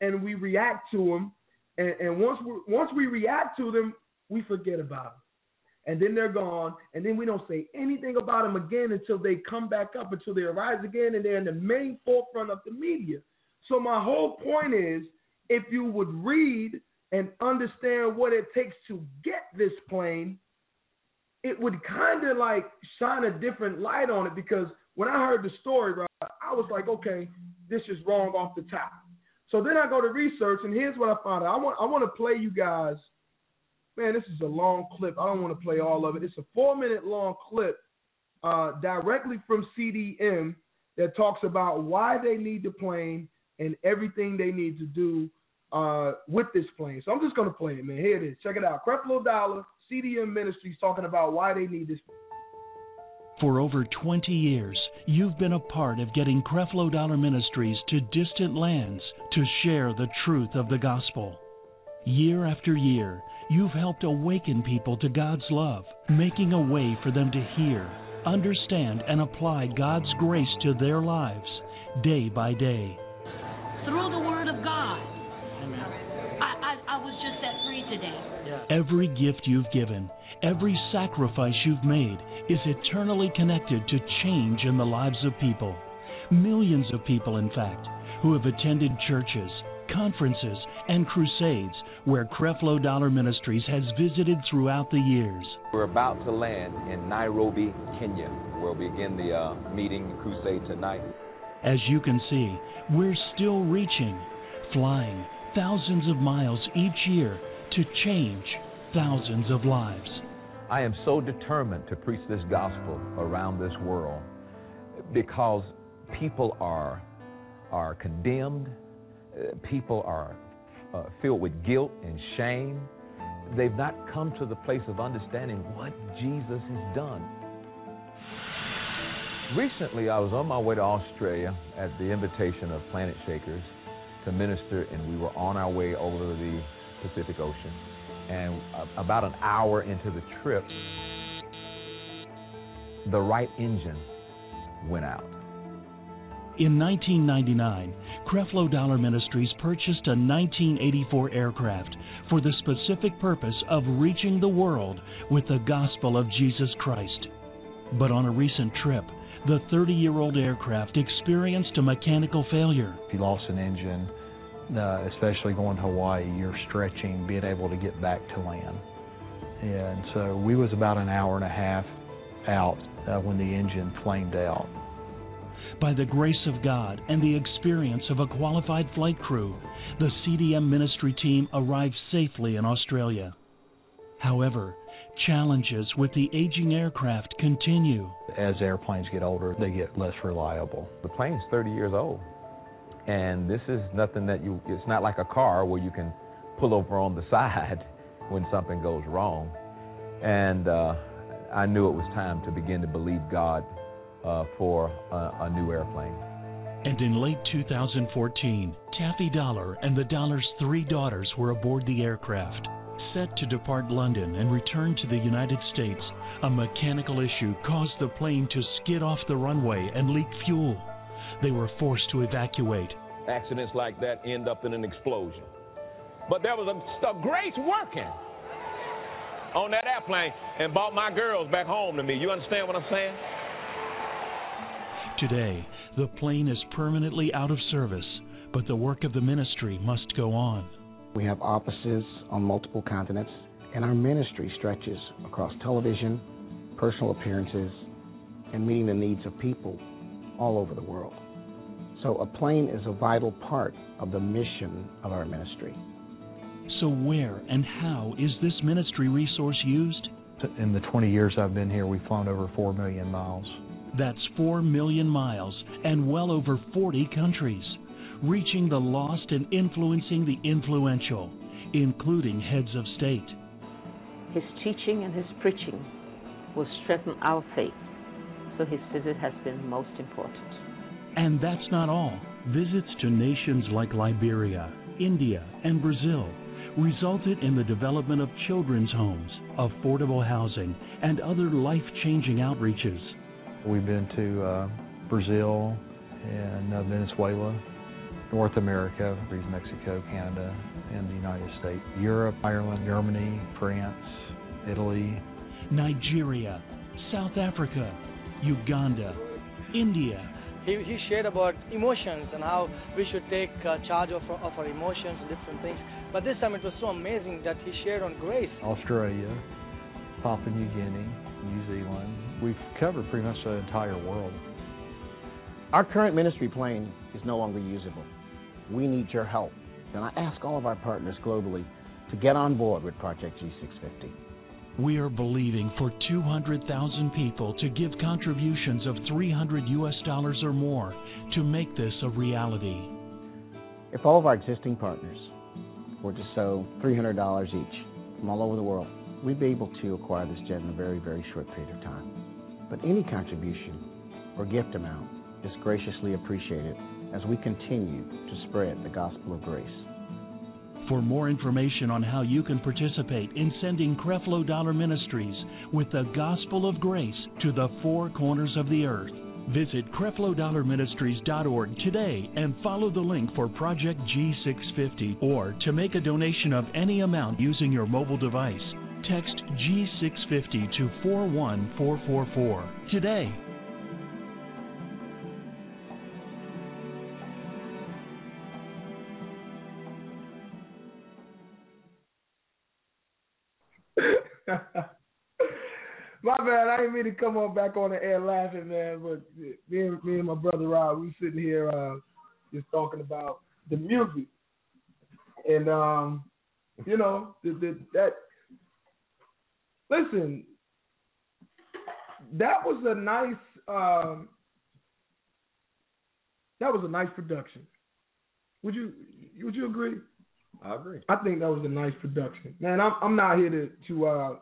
and we react to them, and, and once we once we react to them, we forget about them and then they're gone, and then we don't say anything about them again until they come back up, until they arise again, and they're in the main forefront of the media. So my whole point is, if you would read and understand what it takes to get this plane, it would kind of like shine a different light on it because when I heard the story, I was like, okay, this is wrong off the top. So then I go to research, and here's what I found out. I want I want to play you guys – man, this is a long clip. I don't want to play all of it. It's a four minute long clip uh, directly from CDM that talks about why they need the plane and everything they need to do uh, with this plane. So I'm just going to play it, man. Here it is. Check it out. Creflo Dollar, CDM Ministries, talking about why they need this. For over 20 years, you've been a part of getting Creflo Dollar Ministries to distant lands to share the truth of the gospel. Year after year, You've helped awaken people to God's love, making a way for them to hear, understand, and apply God's grace to their lives day by day. Through the Word of God. I, I, I was just set free today. Yeah. Every gift you've given, every sacrifice you've made is eternally connected to change in the lives of people. Millions of people, in fact, who have attended churches, conferences, and crusades where Creflo Dollar Ministries has visited throughout the years. We're about to land in Nairobi, Kenya, where we begin the uh, meeting crusade tonight. As you can see, we're still reaching, flying thousands of miles each year to change thousands of lives. I am so determined to preach this gospel around this world because people are are condemned, uh, people are uh, filled with guilt and shame. They've not come to the place of understanding what Jesus has done. Recently, I was on my way to Australia at the invitation of Planet Shakers to minister, and we were on our way over the Pacific Ocean. And about an hour into the trip, the right engine went out. In 1999, Creflo Dollar Ministries purchased a 1984 aircraft for the specific purpose of reaching the world with the gospel of Jesus Christ. But on a recent trip, the 30 year old aircraft experienced a mechanical failure. If you lost an engine, uh, especially going to Hawaii, you're stretching, being able to get back to land. And so we was about an hour and a half out uh, when the engine flamed out. By the grace of God and the experience of a qualified flight crew, the CDM ministry team arrived safely in Australia. However, challenges with the aging aircraft continue. As airplanes get older, they get less reliable. The plane's 30 years old, and this is nothing that you, it's not like a car where you can pull over on the side when something goes wrong. And uh, I knew it was time to begin to believe God uh, for a, a new airplane. And in late 2014, Taffy Dollar and the Dollar's three daughters were aboard the aircraft. Set to depart London and return to the United States, a mechanical issue caused the plane to skid off the runway and leak fuel. They were forced to evacuate. Accidents like that end up in an explosion. But there was a, a grace working on that airplane and brought my girls back home to me. You understand what I'm saying? Today, the plane is permanently out of service, but the work of the ministry must go on. We have offices on multiple continents, and our ministry stretches across television, personal appearances, and meeting the needs of people all over the world. So, a plane is a vital part of the mission of our ministry. So, where and how is this ministry resource used? In the 20 years I've been here, we've flown over 4 million miles. That's 4 million miles and well over 40 countries, reaching the lost and influencing the influential, including heads of state. His teaching and his preaching will strengthen our faith, so his visit has been most important. And that's not all. Visits to nations like Liberia, India, and Brazil resulted in the development of children's homes, affordable housing, and other life changing outreaches. We've been to uh, Brazil and uh, Venezuela, North America, Mexico, Canada, and the United States, Europe, Ireland, Germany, France, Italy, Nigeria, South Africa, Uganda, India. He, he shared about emotions and how we should take uh, charge of, of our emotions and different things. But this time it was so amazing that he shared on grace. Australia, Papua New Guinea, New Zealand. We've covered pretty much the entire world. Our current ministry plane is no longer usable. We need your help. And I ask all of our partners globally to get on board with Project G650. We are believing for 200,000 people to give contributions of 300 US dollars or more to make this a reality. If all of our existing partners were to sow $300 each from all over the world, we'd be able to acquire this jet in a very, very short period of time. But any contribution or gift amount is graciously appreciated as we continue to spread the gospel of grace. For more information on how you can participate in sending Creflo Dollar Ministries with the gospel of grace to the four corners of the earth, visit CrefloDollarMinistries.org today and follow the link for Project G650 or to make a donation of any amount using your mobile device. Text G650 to 41444 today. Didn't come on back on the air laughing, man. But me and, me and my brother Rob, we sitting here uh, just talking about the music, and um, you know, the, the, that. Listen, that was a nice. Um, that was a nice production. Would you Would you agree? I agree. I think that was a nice production. Man, I'm I'm not here to to uh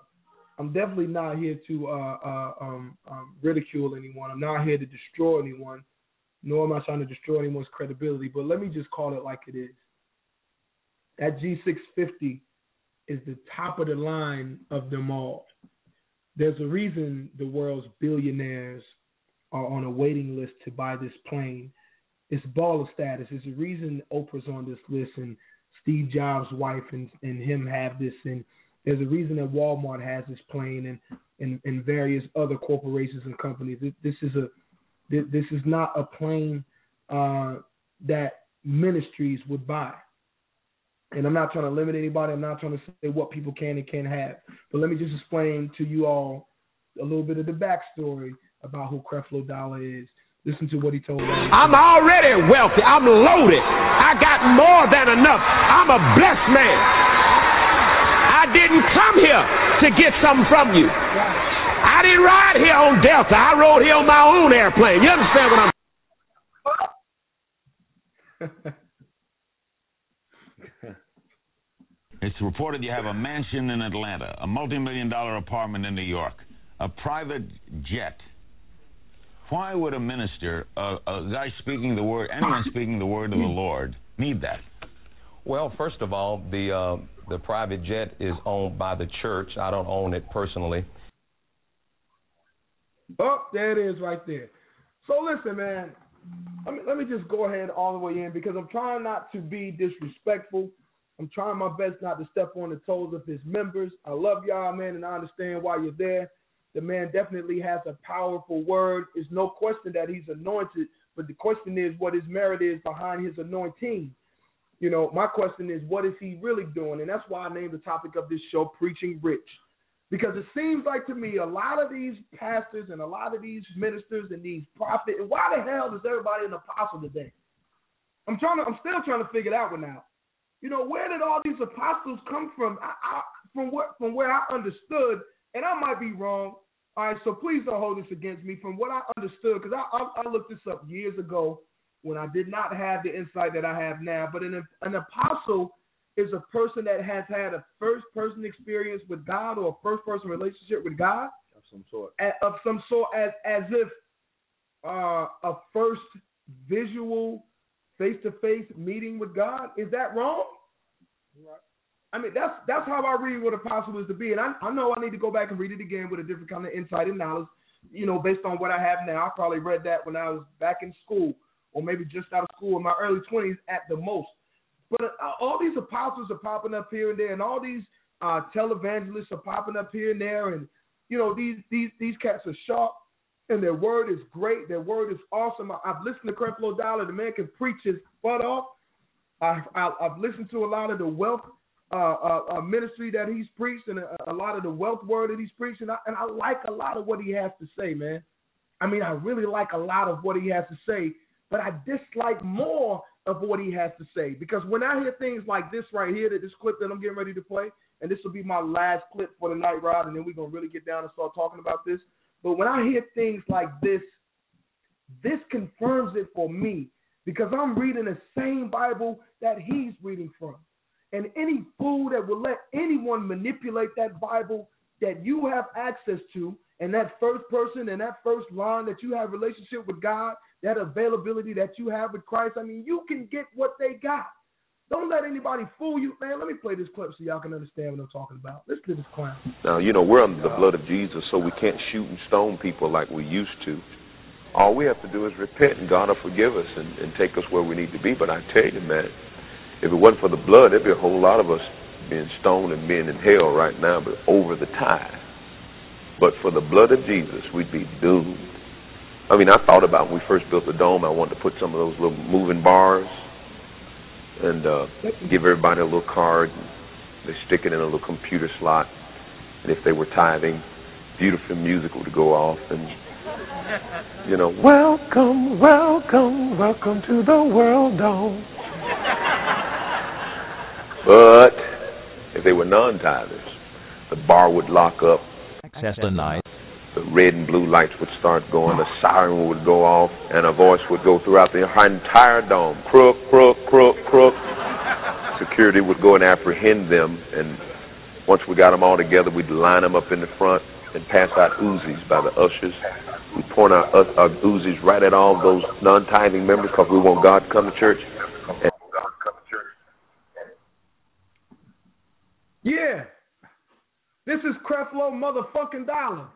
I'm definitely not here to uh, uh um, um ridicule anyone. I'm not here to destroy anyone, nor am I trying to destroy anyone's credibility. But let me just call it like it is. That G650 is the top of the line of them all. There's a reason the world's billionaires are on a waiting list to buy this plane. It's baller status. It's a reason Oprah's on this list and Steve Jobs' wife and, and him have this, and there's a reason that Walmart has this plane, and and, and various other corporations and companies. This is a This is not a plane uh, that ministries would buy. And I'm not trying to limit anybody. I'm not trying to say what people can and can't have. But let me just explain to you all a little bit of the backstory about who Creflo Dollar is. Listen to what he told us. I'm already wealthy. I'm loaded. I got more than enough. I'm a blessed man. I didn't come here to get something from you. I didn't ride here on Delta. I rode here on my own airplane. You understand what I'm It's reported you have a mansion in Atlanta, a multi-million dollar apartment in New York, a private jet. Why would a minister, a, a guy speaking the word, anyone speaking the word of the Lord, need that? Well, first of all, the uh, the private jet is owned by the church. I don't own it personally. Oh, there it is right there. So listen, man. Let me, let me just go ahead all the way in because I'm trying not to be disrespectful. I'm trying my best not to step on the toes of his members. I love y'all, man, and I understand why you're there. The man definitely has a powerful word. There's no question that he's anointed, but the question is what his merit is behind his anointing. You know, my question is, what is he really doing? And that's why I named the topic of this show, Preaching Rich. Because it seems like to me a lot of these pastors and a lot of these ministers and these prophets, why the hell is everybody an apostle today? I'm trying to, I'm still trying to figure it out now. You know, where did all these apostles come from? I, I, from what from where I understood, and I might be wrong. All right, so please don't hold this against me. From what I understood, because I, I, I looked this up years ago when I did not have the insight that I have now. But an an apostle is a person that has had a first person experience with God or a first person relationship with God of some sort. of some sort as as if uh, a first visual face to face meeting with God. Is that wrong? Right. I mean that's that's how I read what apostle is to be. And I, I know I need to go back and read it again with a different kind of insight and knowledge, you know, based on what I have now. I probably read that when I was back in school or maybe just out of school in my early twenties at the most. But uh, all these apostles are popping up here and there, and all these uh, televangelists are popping up here and there, and you know these these these cats are sharp, and their word is great. Their word is awesome. I, have listened to Creflo Dollar. The man can preach his butt off. I've, I've listened to a lot of the wealth uh, uh, uh, ministry that he's preached, and a, a, lot of the wealth word that he's preached, and I, and I like a lot of what he has to say, man. I mean, I really like a lot of what he has to say, but I dislike more of what he has to say. Because when I hear things like this right here, that this clip that I'm getting ready to play, and this will be my last clip for the night ride, and then we're gonna really get down and start talking about this. But when I hear things like this, this confirms it for me because I'm reading the same Bible that he's reading from. And any fool that will let anyone manipulate that Bible that you have access to, and that first person and that first line that you have relationship with God that availability that you have with Christ, I mean, you can get what they got. Don't let anybody fool you, man. Let me play this clip so y'all can understand what I'm talking about. Listen to this clown. Now, you know, we're under the uh, blood of Jesus, so we can't shoot and stone people like we used to. All we have to do is repent, and God will forgive us and, and take us where we need to be. But I tell you, man, if it wasn't for the blood, there'd be a whole lot of us being stoned and being in hell right now, but over the tide. But for the blood of Jesus, we'd be doomed. I mean, I thought about when we first built the dome, I wanted to put some of those little moving bars and uh, give everybody a little card. They stick it in a little computer slot, and if they were tithing, beautiful music would go off, and you know, welcome, welcome, welcome to the world dome. but if they were non-tithers, the bar would lock up. Access night the red and blue lights would start going, the siren would go off, and a voice would go throughout the entire dome. Crook, crook, crook, crook. Security would go and apprehend them, and once we got them all together, we'd line them up in the front and pass out Uzis by the ushers. We'd point our, uh, our Uzis right at all those non-tithing members because we want God to come to church. And yeah. This is Creflo motherfucking Dollar.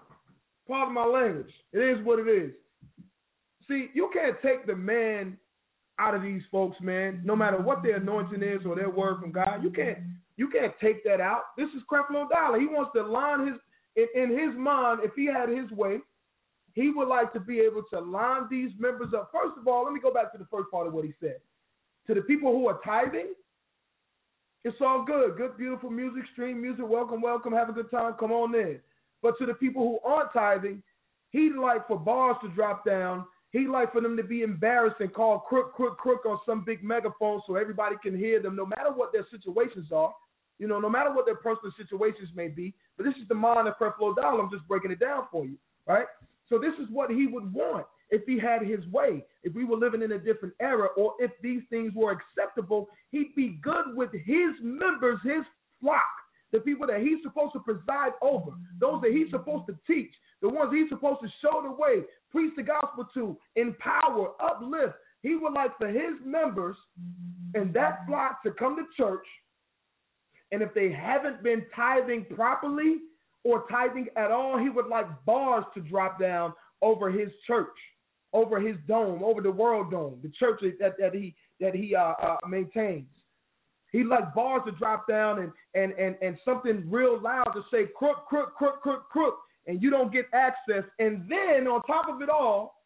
Pardon my language. It is what it is. See, you can't take the man out of these folks, man. No matter what their anointing is or their word from God, you can't you can't take that out. This is Creflo Dollar. He wants to line his in, in his mind. If he had his way, he would like to be able to line these members up. First of all, let me go back to the first part of what he said. To the people who are tithing, it's all good. Good, beautiful music, stream music. Welcome, welcome. Have a good time. Come on in. But to the people who aren't tithing, he'd like for bars to drop down. He'd like for them to be embarrassed and call crook, crook, crook on some big megaphone so everybody can hear them, no matter what their situations are. You know, no matter what their personal situations may be. But this is the mind of Creflo Dollar. I'm just breaking it down for you, right? So this is what he would want if he had his way, if we were living in a different era, or if these things were acceptable, he'd be good with his members, his flock, the people that he's supposed to preside over, those that he's supposed to teach, the ones he's supposed to show the way, preach the gospel to, empower, uplift. He would like for his members and that flock to come to church. And if they haven't been tithing properly or tithing at all, he would like bars to drop down over his church over his dome, over the world dome, the church that, that he that he uh, uh, maintains. He like bars to drop down and and and and something real loud to say crook crook crook crook crook, and you don't get access. And then on top of it all,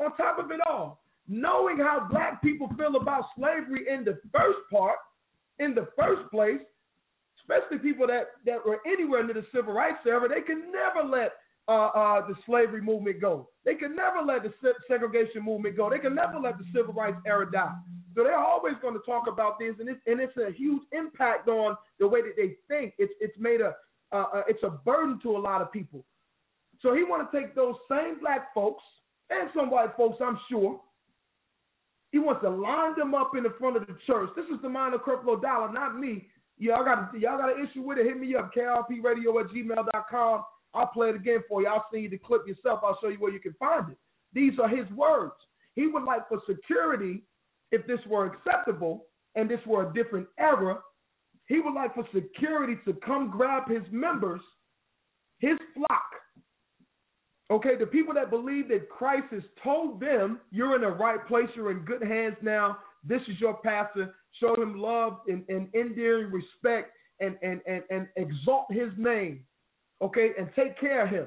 on top of it all, knowing how black people feel about slavery in the first part, in the first place, especially people that that were anywhere near the civil rights era, they can never let uh, uh, the slavery movement go. They can never let the segregation movement go. They can never let the civil rights era die. So they're always going to talk about this, and it's and it's a huge impact on the way that they think. It's it's made a uh, it's a burden to a lot of people. So he want to take those same black folks and some white folks, I'm sure. He wants to line them up in the front of the church. This is the mind of Creflo Dollar, not me. Y'all got y'all got an issue with it? Hit me up, krpradio at gmail.com. I'll play it again for you. I'll send you the clip yourself. I'll show you where you can find it. These are his words. He would like for security, if this were acceptable and this were a different era, he would like for security to come grab his members, his flock. Okay, the people that believe that Christ has told them, you're in the right place, you're in good hands now. This is your pastor. Show him love and, and endearing respect and, and, and, and exalt his name okay, and take care of him.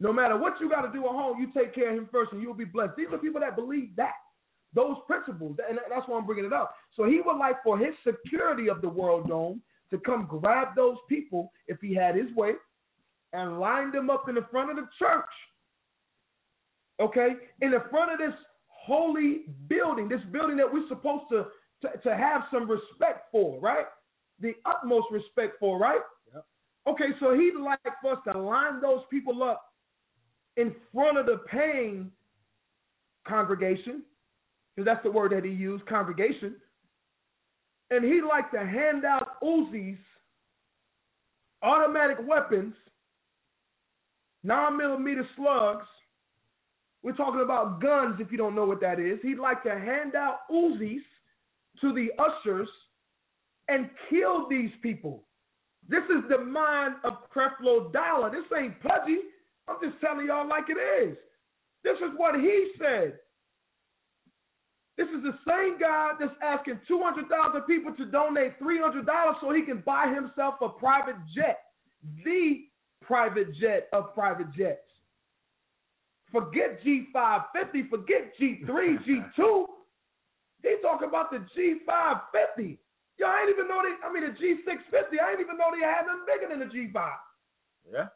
No matter what you got to do at home, you take care of him first and you'll be blessed. These are people that believe that, those principles, and that's why I'm bringing it up. So he would like for his security of the world dome to come grab those people if he had his way and line them up in the front of the church, okay, in the front of this holy building, this building that we're supposed to, to, to have some respect for, right? The utmost respect for, right? Okay, so he'd like for us to line those people up in front of the paying congregation, because that's the word that he used, congregation. And he'd like to hand out Uzis, automatic weapons, nine millimeter slugs. We're talking about guns if you don't know what that is. He'd like to hand out Uzis to the ushers and kill these people. This is the mind of Creflo Dollar. This ain't pudgy. I'm just telling y'all like it is. This is what he said. This is the same guy that's asking 200,000 people to donate $300 so he can buy himself a private jet, the private jet of private jets. Forget G550, forget G3, G2. He's talking about the G550. Yo, I ain't even know they. I mean, the G650. I ain't even know they had nothing bigger than the G5. Yeah.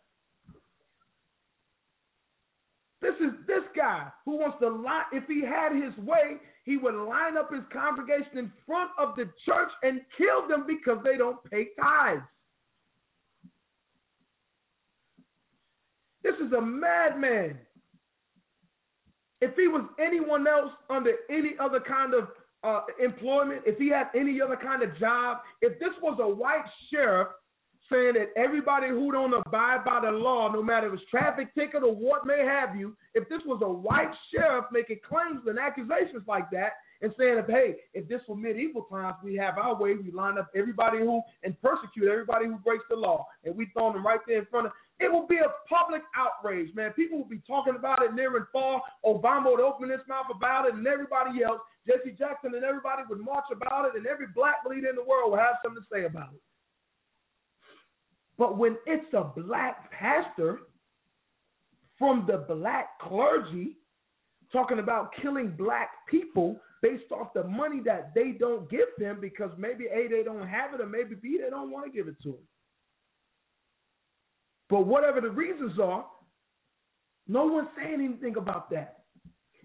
This is this guy who wants to lie. If he had his way, he would line up his congregation in front of the church and kill them because they don't pay tithes. This is a madman. If he was anyone else under any other kind of uh, employment, if he had any other kind of job, if this was a white sheriff saying that everybody who don't abide by the law, no matter if it's traffic ticket or what may have you, if this was a white sheriff making claims and accusations like that and saying, if, hey, if this were medieval times, we have our way, we line up everybody who and persecute everybody who breaks the law, and we throw them right there in front of. It will be a public outrage, man. People will be talking about it near and far. Obama would open his mouth about it, and everybody else. Jesse Jackson and everybody would march about it, and every black leader in the world would have something to say about it. But when it's a black pastor from the black clergy talking about killing black people based off the money that they don't give them because maybe A, they don't have it, or maybe B, they don't want to give it to them. But whatever the reasons are, no one's saying anything about that.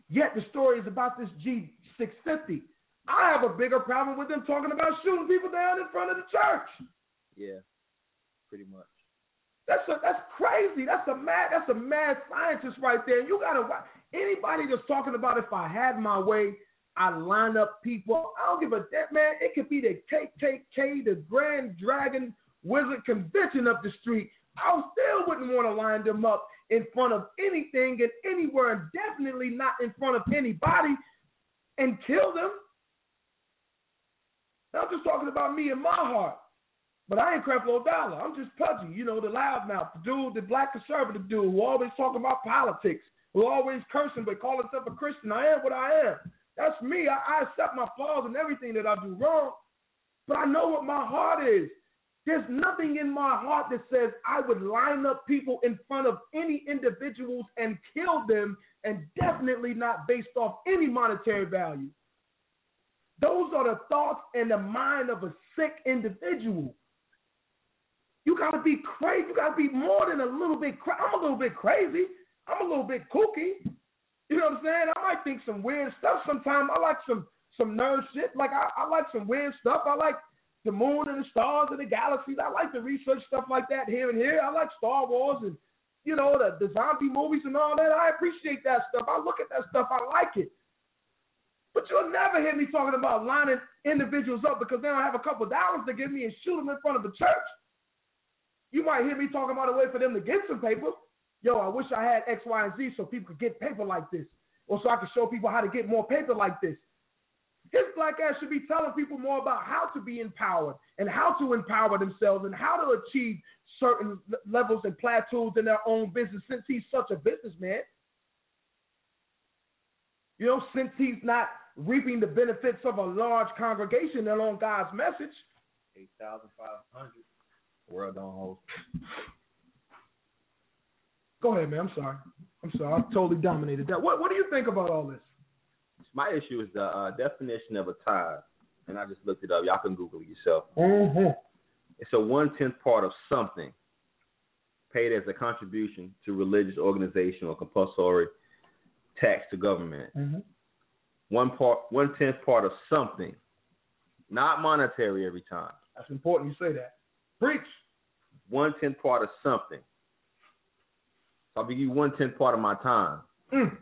Yet the story is about this G650. I have a bigger problem with them talking about shooting people down in front of the church. Yeah, pretty much. That's a, that's crazy. That's a mad that's a mad scientist right there. You gotta anybody that's talking about if I had my way, I line up people. I don't give a damn, man. It could be the KKK, the Grand Dragon Wizard Convention up the street. I still wouldn't want to line them up in front of anything and anywhere, and definitely not in front of anybody and kill them. I'm just talking about me and my heart. But I ain't Creflo Dollar. I'm just Pudgy, you know, the loudmouth, the dude, the black conservative dude who always talking about politics, who always cursing but calling himself a Christian. I am what I am. That's me. I, I accept my flaws and everything that I do wrong. But I know what my heart is. There's nothing in my heart that says I would line up people in front of any individuals and kill them, and definitely not based off any monetary value. Those are the thoughts and the mind of a sick individual. You gotta be crazy. You gotta be more than a little bit. Cra- I'm a little bit crazy. I'm a little bit kooky. You know what I'm saying? I might think some weird stuff sometimes. I like some some nerd shit. Like I, I like some weird stuff. I like the moon and the stars and the galaxies. I like to research stuff like that here and here. I like Star Wars and you know the, the zombie movies and all that. I appreciate that stuff. I look at that stuff. I like it. But you'll never hear me talking about lining individuals up because they don't have a couple dollars to give me and shoot them in front of the church. You might hear me talking about a way for them to get some paper. Yo, I wish I had X, Y, and Z so people could get paper like this, or so I could show people how to get more paper like this. His black ass should be telling people more about how to be empowered and how to empower themselves and how to achieve certain levels and plateaus in their own business since he's such a businessman. You know, since he's not reaping the benefits of a large congregation and on God's message. 8,500. World don't hold. Go ahead, man. I'm sorry. I'm sorry. I totally dominated that. What What do you think about all this? My issue is the uh, definition of a tithe, and I just looked it up. Y'all can Google it yourself. Mm-hmm. It's a one tenth part of something paid as a contribution to religious organization or compulsory tax to government. Mm-hmm. One part, one tenth part of something, not monetary every time. That's important you say that. Preach. One tenth part of something. So I'll give you one tenth part of my time. Mm.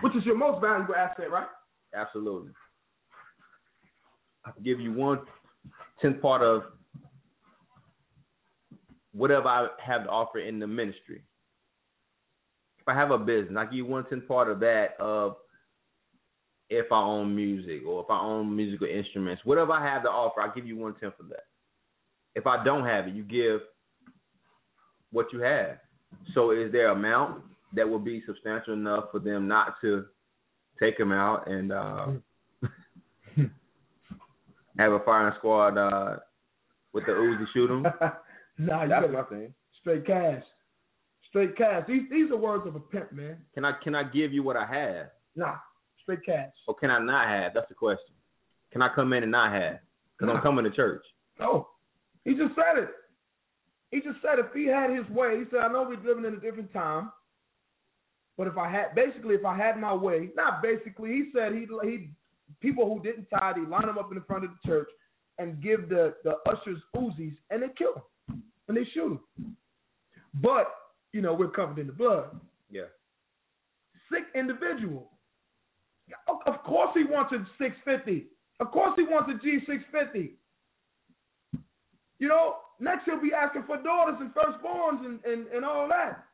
Which is your most valuable asset, right? Absolutely. I'll give you one tenth part of whatever I have to offer in the ministry. If I have a business, I give you one tenth part of that of if I own music or if I own musical instruments, whatever I have to offer, I give you one tenth of that. If I don't have it, you give what you have. So is there amount that will be substantial enough for them not to take them out and uh, have a firing squad uh, with the Uzi shoot them? nah, you That's my thing. Straight cash. Straight cash. These these are words of a pimp, man. Can I can I give you what I have, Nah, straight cash. or can I not have? That's the question. Can I come in and not have? Because I'm coming to church. No, he just said it. He just said if he had his way, he said, I know we're living in a different time, but if I had, basically, if I had my way, not basically, he said he he people who didn't tithe, he line them up in the front of the church and give the the ushers Uzis and they kill them and they shoot them. But you know we're covered in the blood. Yeah. Sick individual. Of of course he wants a 650. Of course he wants a G650. You know, next he'll be asking for daughters and firstborns and, and, and all that.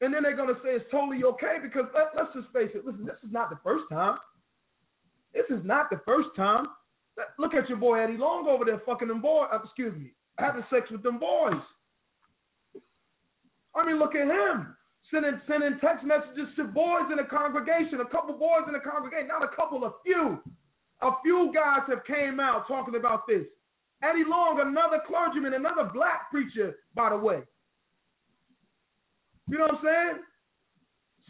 And then they're going to say it's totally okay because let, let's just face it. Listen, this is not the first time. This is not the first time. Look at your boy Eddie Long over there fucking them boys. Uh, excuse me, having sex with them boys. I mean, look at him sending sending text messages to boys in the congregation, a couple boys in the congregation, not a couple, a few. A few guys have came out talking about this. Eddie Long, another clergyman, another black preacher, by the way. You know what I'm saying?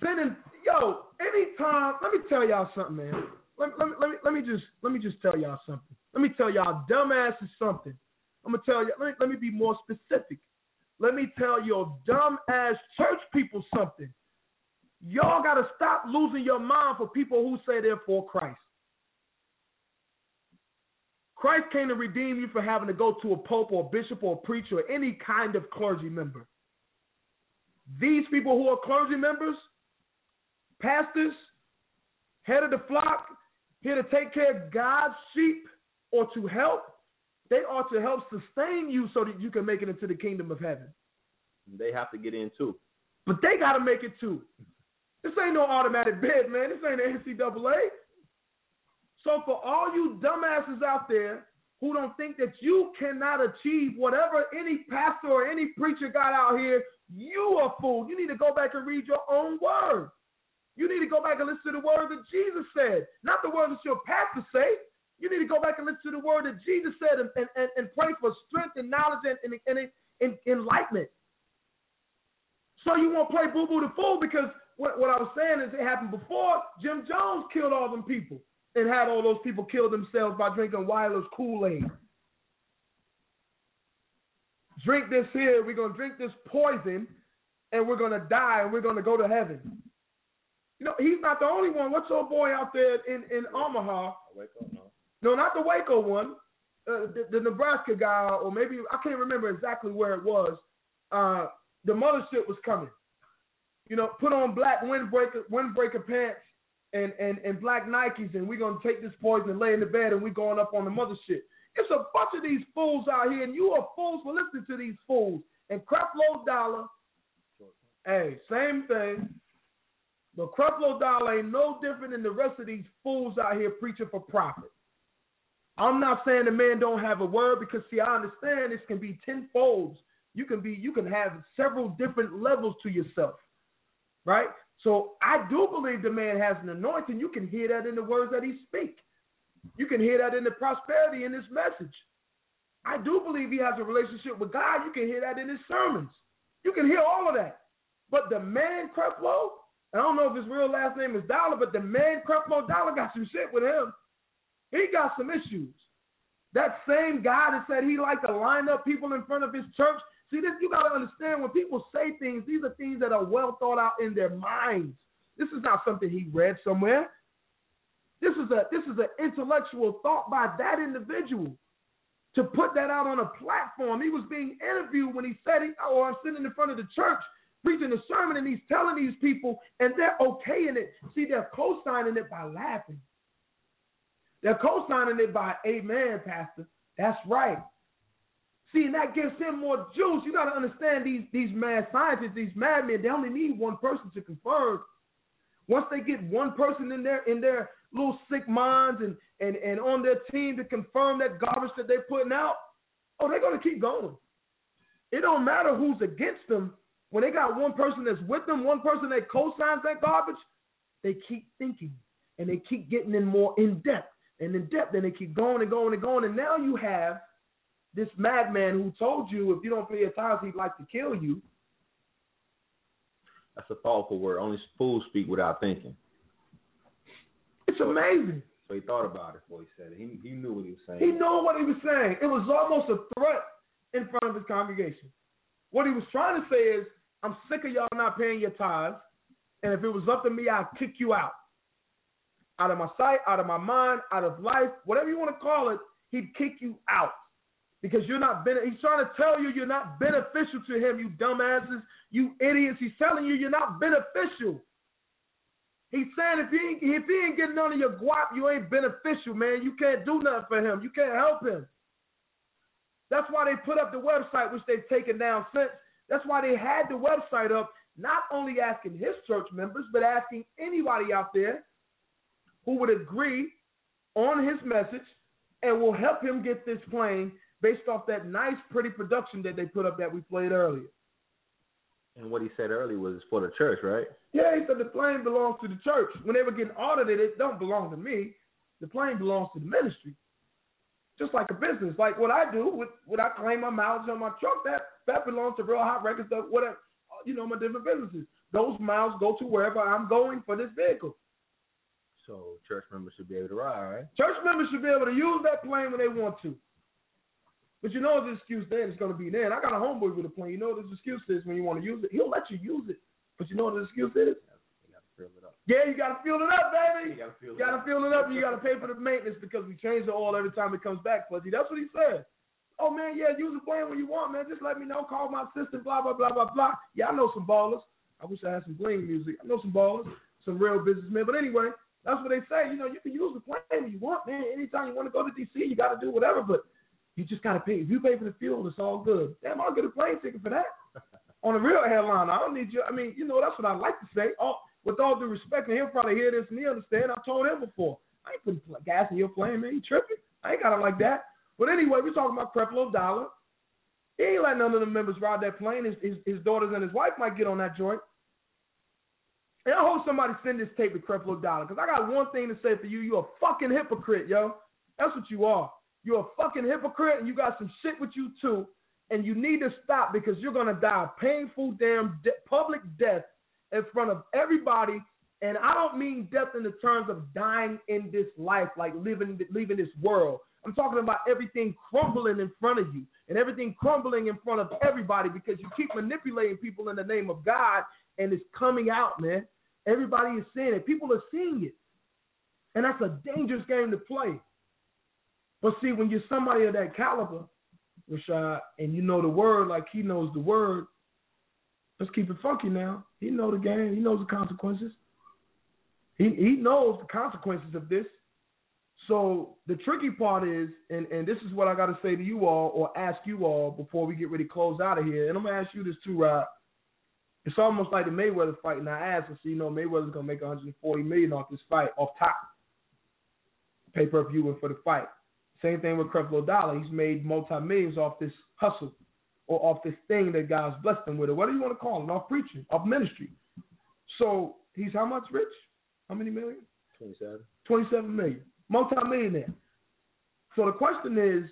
sending yo, anytime, let me tell y'all something, man. Let, let, me, let me let me just let me just tell y'all something. Let me tell y'all dumbasses something. I'm gonna tell you. Let me, let me be more specific. Let me tell your dumb ass church people something. Y'all gotta stop losing your mind for people who say they're for Christ. Christ came to redeem you for having to go to a pope or a bishop or a preacher or any kind of clergy member. These people who are clergy members, pastors, head of the flock, here to take care of God's sheep or to help, they are to help sustain you so that you can make it into the kingdom of heaven. They have to get in too. But they got to make it too. This ain't no automatic bid, man. This ain't the NCAA. So for all you dumbasses out there who don't think that you cannot achieve whatever any pastor or any preacher got out here, you are fool. You need to go back and read your own word. You need to go back and listen to the word that Jesus said, not the words that your pastor say. You need to go back and listen to the word that Jesus said and, and, and pray for strength and knowledge and, and, and, and enlightenment. So you won't play boo boo the fool because what, what I was saying is it happened before. Jim Jones killed all them people and had all those people kill themselves by drinking Weiler's Kool Aid. Drink this here. We're going to drink this poison and we're going to die and we're going to go to heaven. You know, he's not the only one. What's your boy out there in, in Omaha? No, not the Waco one. Uh, the, the, Nebraska guy, or maybe I can't remember exactly where it was. Uh, the mothership was coming. You know, put on black windbreaker windbreaker pants and, and, and black Nikes, and we're gonna take this poison and lay in the bed, and we're going up on the mothership. It's a bunch of these fools out here, and you are fools for listening to these fools. And Creflo Dollar, hey, same thing. But Creflo Dollar ain't no different than the rest of these fools out here preaching for profit. I'm not saying the man don't have a word because see, I understand this can be tenfolds. You can be, you can have several different levels to yourself, right? So I do believe the man has an anointing. You can hear that in the words that he speaks. You can hear that in the prosperity in his message. I do believe he has a relationship with God. You can hear that in his sermons. You can hear all of that. But the man Creflo, I don't know if his real last name is Dollar, but the man Creflo Dollar got some shit with him. He got some issues. That same guy that said he liked to line up people in front of his church. See, this you gotta understand when people say things, these are things that are well thought out in their minds. This is not something he read somewhere. This is a this is an intellectual thought by that individual to put that out on a platform. He was being interviewed when he said, he, "Oh, I'm sitting in front of the church preaching a sermon and he's telling these people and they're okaying it. See, they're co-signing it by laughing. They're co-signing it by, amen, pastor. That's right. See, and that gives him more juice. You got to understand these, these mad scientists, these madmen, they only need one person to confirm. Once they get one person in their in their little sick minds and, and, and on their team to confirm that garbage that they're putting out, oh, they're to keep going. It don't matter who's against them when they got one person that's with them, one person that co-signs that garbage, they keep thinking and they keep getting in more in depth and in depth, and they keep going and going and going. And now you have this madman who told you if you don't pay your tithes, he'd like to kill you. That's a thoughtful word. Only fools speak without thinking. It's amazing. So he thought about it before he said it. He, he knew what he was saying. He knew what he was saying. It was almost a threat in front of his congregation. What he was trying to say is, I'm sick of y'all not paying your tithes. And if it was up to me, I'd kick you out. Out of my sight, out of my mind, out of life, whatever you want to call it, he'd kick you out. Because you're not, he's trying to tell you you're not beneficial to him, you dumbasses, you idiots. He's telling you you're not beneficial. He's saying if he ain't, if he ain't getting none of your guap, you ain't beneficial, man. You can't do nothing for him. You can't help him. That's why they put up the website, which they've taken down since, that's why they had the website up, not only asking his church members, but asking anybody out there who would agree on his message and will help him get this plane based off that nice, pretty production that they put up that we played earlier. And what he said earlier was for the church, right? Yeah, he said the plane belongs to the church. When they were getting audited, it don't belong to me. The plane belongs to the ministry. Just like a business, like what I do with what I claim my mileage on my truck, that that belongs to Real Hot Records, whatever, you know, my different businesses. those miles go to wherever I'm going for this vehicle. So church members should be able to ride, right? Church members should be able to use that plane when they want to. But you know the excuse then it's going to be then. I got a homeboy with a plane. You know what his excuse is when you want to use it? He'll let you use it. But you know what the excuse is? Fill it up. Yeah, you got to fill it up, baby. You gotta fill You got to fill it up and you got to pay for the maintenance because we change the oil every time it comes back, Fuzzy. That's what he said. Oh, man, yeah, use the plane when you want, man. Just let me know. Call my assistant, blah, blah, blah, blah, blah. Yeah, I know some ballers. I wish I had some bling music. I know some ballers, some real businessmen. But anyway, that's what they say. You know, you can use the plane when you want, man. Anytime you want to go to D.C., you got to do whatever. But you just got to pay. If you pay for the fuel, it's all good. Damn, I'll get a plane ticket for that. On a real airline, I don't need you. I mean, you know, that's what I like to say. All, with all due respect, and he'll probably hear this and he understand. I told him before. I ain't putting gas in your plane, man. You tripping? I ain't got it like that. But anyway, we're talking about Creflo Dollar. He ain't let none of the members ride that plane. His, his, his daughters and his wife might get on that joint. And I hope somebody send this tape to Creflo Dollar because I got one thing to say for you. You're a fucking hypocrite, yo. That's what you are. You're a fucking hypocrite and you got some shit with you too. And you need to stop because you're going to die a painful, damn de- public death in front of everybody. And I don't mean death in the terms of dying in this life, like living leaving this world. I'm talking about everything crumbling in front of you and everything crumbling in front of everybody because you keep manipulating people in the name of God and it's coming out, man. Everybody is seeing it. People are seeing it. And that's a dangerous game to play. But see, when you're somebody of that caliber, Rashad, and you know the word like he knows the word, let's keep it funky now. He know the game. He knows the consequences. He he knows the consequences of this. So the tricky part is, and, and this is what I got to say to you all, or ask you all before we get ready to close out of here. And I'm gonna ask you this too, Rod. It's almost like the Mayweather fight. And I asked, so you know, Mayweather's gonna make 140 million off this fight, off top, pay per view and for the fight. Same thing with Creflo Dollar. He's made multi millions off this hustle or off this thing that God's blessed him with, or whatever you want to call it, off preaching, off ministry. So he's how much rich? How many million? 27. 27 million. Multi-millionaire. So the question is,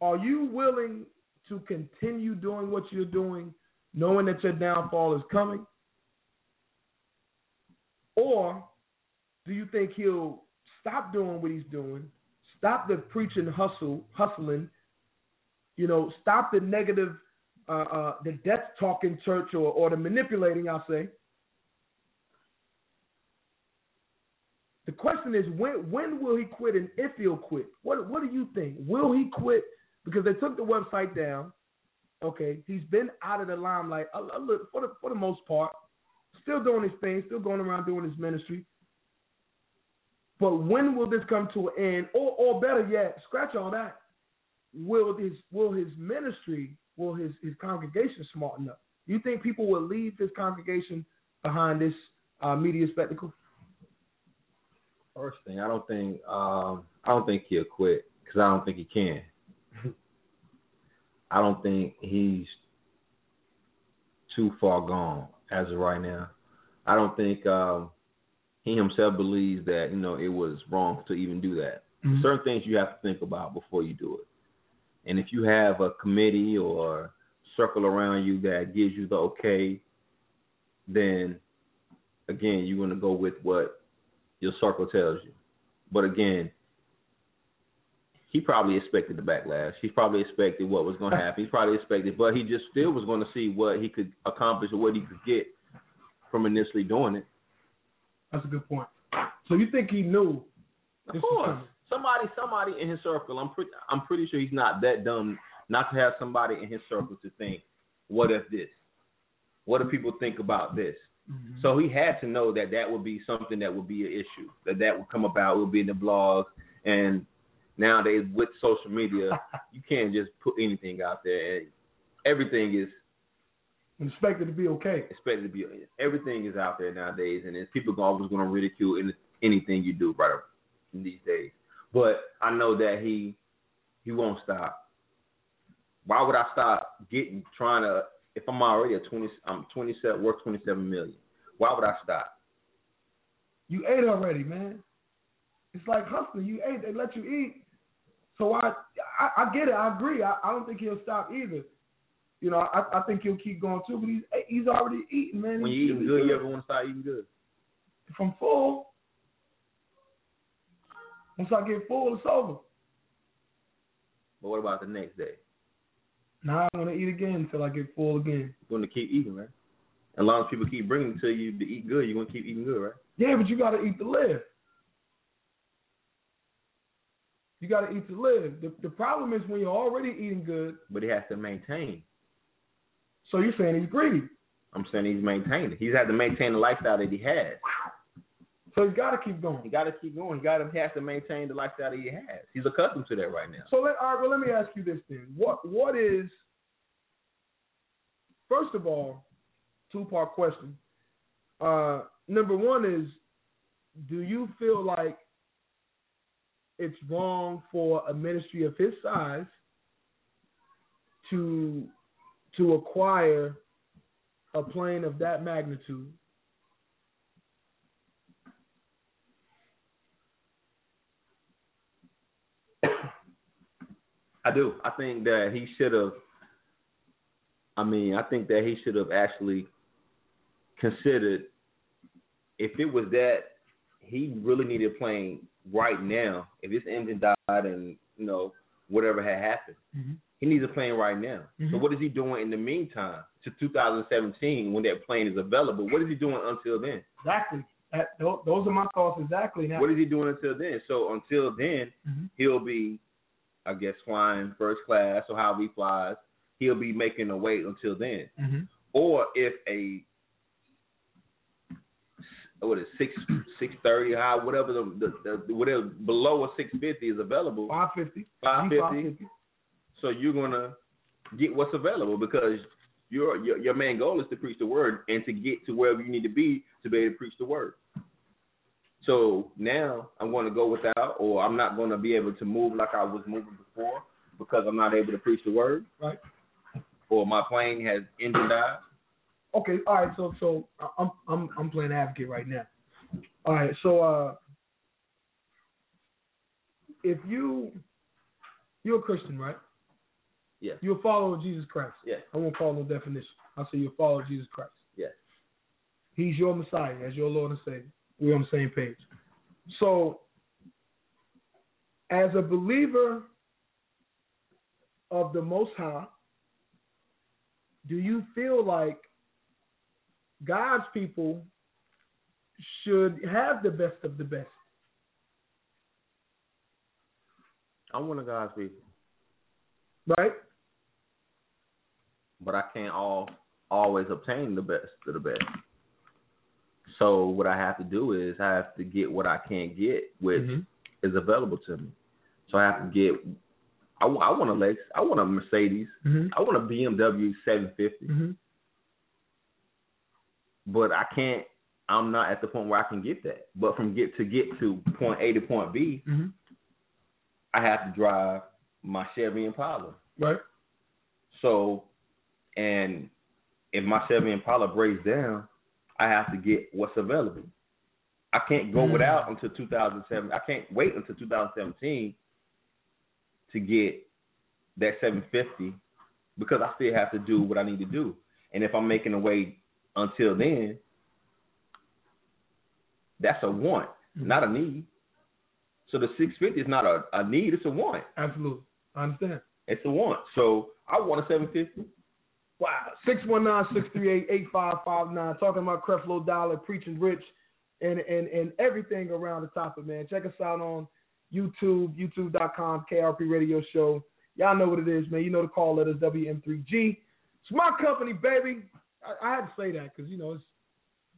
are you willing to continue doing what you're doing, knowing that your downfall is coming? Or do you think he'll stop doing what he's doing, stop the preaching hustle, hustling, you know, stop the negative, uh, uh, the death talking church or, or the manipulating, I'll say, The question is when when will he quit and if he'll quit? What what do you think? Will he quit? Because they took the website down. Okay, he's been out of the limelight a, a for the for the most part. Still doing his thing, still going around doing his ministry. But when will this come to an end? Or or better yet, scratch all that. Will his will his ministry, will his, his congregation smarten up? You think people will leave his congregation behind this uh, media spectacle? First thing, I don't think um, I don't think he'll quit because I don't think he can. I don't think he's too far gone as of right now. I don't think um, he himself believes that you know it was wrong to even do that. Mhm. Certain things you have to think about before you do it. And if you have a committee or circle around you that gives you the okay, then again you're going to go with what your circle tells you. But again, he probably expected the backlash. He probably expected what was going to happen. He probably expected, but he just still was going to see what he could accomplish or what he could get from initially doing it. That's a good point. So you think he knew? Of course, somebody, somebody in his circle. I'm pretty, I'm pretty sure he's not that dumb not to have somebody in his circle to think, what if this? What do people think about this? Mm-hmm. So he had to know that that would be something that would be an issue, that that would come about, it would be in the blogs, and nowadays with social media, you can't just put anything out there, and everything is expected to be okay. Expected to be everything is out there nowadays, and it's, people are always going to ridicule any, anything you do right in these days. But I know that he he won't stop. Why would I stop getting trying to if I'm already a twenty I'm twenty seven worth twenty seven million? Why would I stop? You ate already, man. It's like hustling. You ate. They let you eat. So I, I, I get it. I agree. I, I don't think he'll stop either. You know, I, I think he'll keep going too. But he's he's already eating, man. When you eating he's good, you ever want to start eating good? If I'm full, once I get full, it's over. But what about the next day? Now I'm gonna eat again until I get full again. You're going to keep eating, right? As long as people keep bringing it to you to eat good, you're going to keep eating good, right? Yeah, but you gotta eat to live. You gotta eat to live. The the problem is when you're already eating good. But he has to maintain. So you're saying he's greedy. I'm saying he's maintaining. He's had to maintain the lifestyle that he has. So he's got to keep going. He got to keep going. He got to has to maintain the lifestyle that he has. He's accustomed to that right now. So let all right, well let me ask you this then. What what is first of all, two part question. Uh number one is do you feel like it's wrong for a ministry of his size to to acquire a plane of that magnitude I do. I think that he should have. I mean, I think that he should have actually considered if it was that he really needed a plane right now. If his engine died and you know whatever had happened, mm-hmm. He needs a plane right now. So Mhm. what is he doing in the meantime to 2017 when that plane is available? What is he doing until then? Exactly. That, those are my thoughts exactly. Now, What is he doing until then? So until then, Mhm. he'll be, I guess, flying first class or how he flies. He'll be making a wait until then. Mhm. Or if a what is six six thirty high whatever the, the, the whatever below a six fifty is available. Five fifty. Five fifty. So you're gonna get what's available because your, your your main goal is to preach the word and to get to wherever you need to be to be able to preach the word. So now I'm going to go without, or I'm not going to be able to move like I was moving before because I'm not able to preach the word, Right. or my plane has engine died. Okay, all right. So so I'm I'm I'm playing advocate right now. All right. So uh, if you you're a Christian, right? Yes. You're a follower of Jesus Christ. Yes. I won't call no definition. I'll say you're a follower of Jesus Christ. Yes. He's your Messiah as your Lord and Savior. We're on the same page. So, as a believer of the Most High, do you feel like God's people should have the best of the best? I'm one of God's people, right? But I can't all always obtain the best of the best. So what I have to do is I have to get what I can't get, which is available to me. So I have to get. I, I want a Lex. I want a Mercedes. Mhm. I want a BMW 750. Mm-hmm. But I can't. I'm not at the point where I can get that. But from get to get to point A to point B, Mm-hmm. I have to drive my Chevy Impala. Right. So, and if my Chevy Impala breaks down, I have to get what's available. I can't go Mm. without until 2007. I can't wait until 2017 to get that 750 because I still have to do what I need to do. And if I'm making a way until then, that's a want, not a need. So the 650 is not a, a need; it's a want. Absolutely, I understand. It's a want. So I want a 750. Wow. 619-638-8559. Talking about Creflo Dollar, Preaching Rich, and, and, and everything around the topic, man. Check us out on YouTube, youtube.com, KRP Radio Show. Y'all know what it is, man. You know the call letters, WM3G. It's my company, baby. I, I had to say that because, you know, it's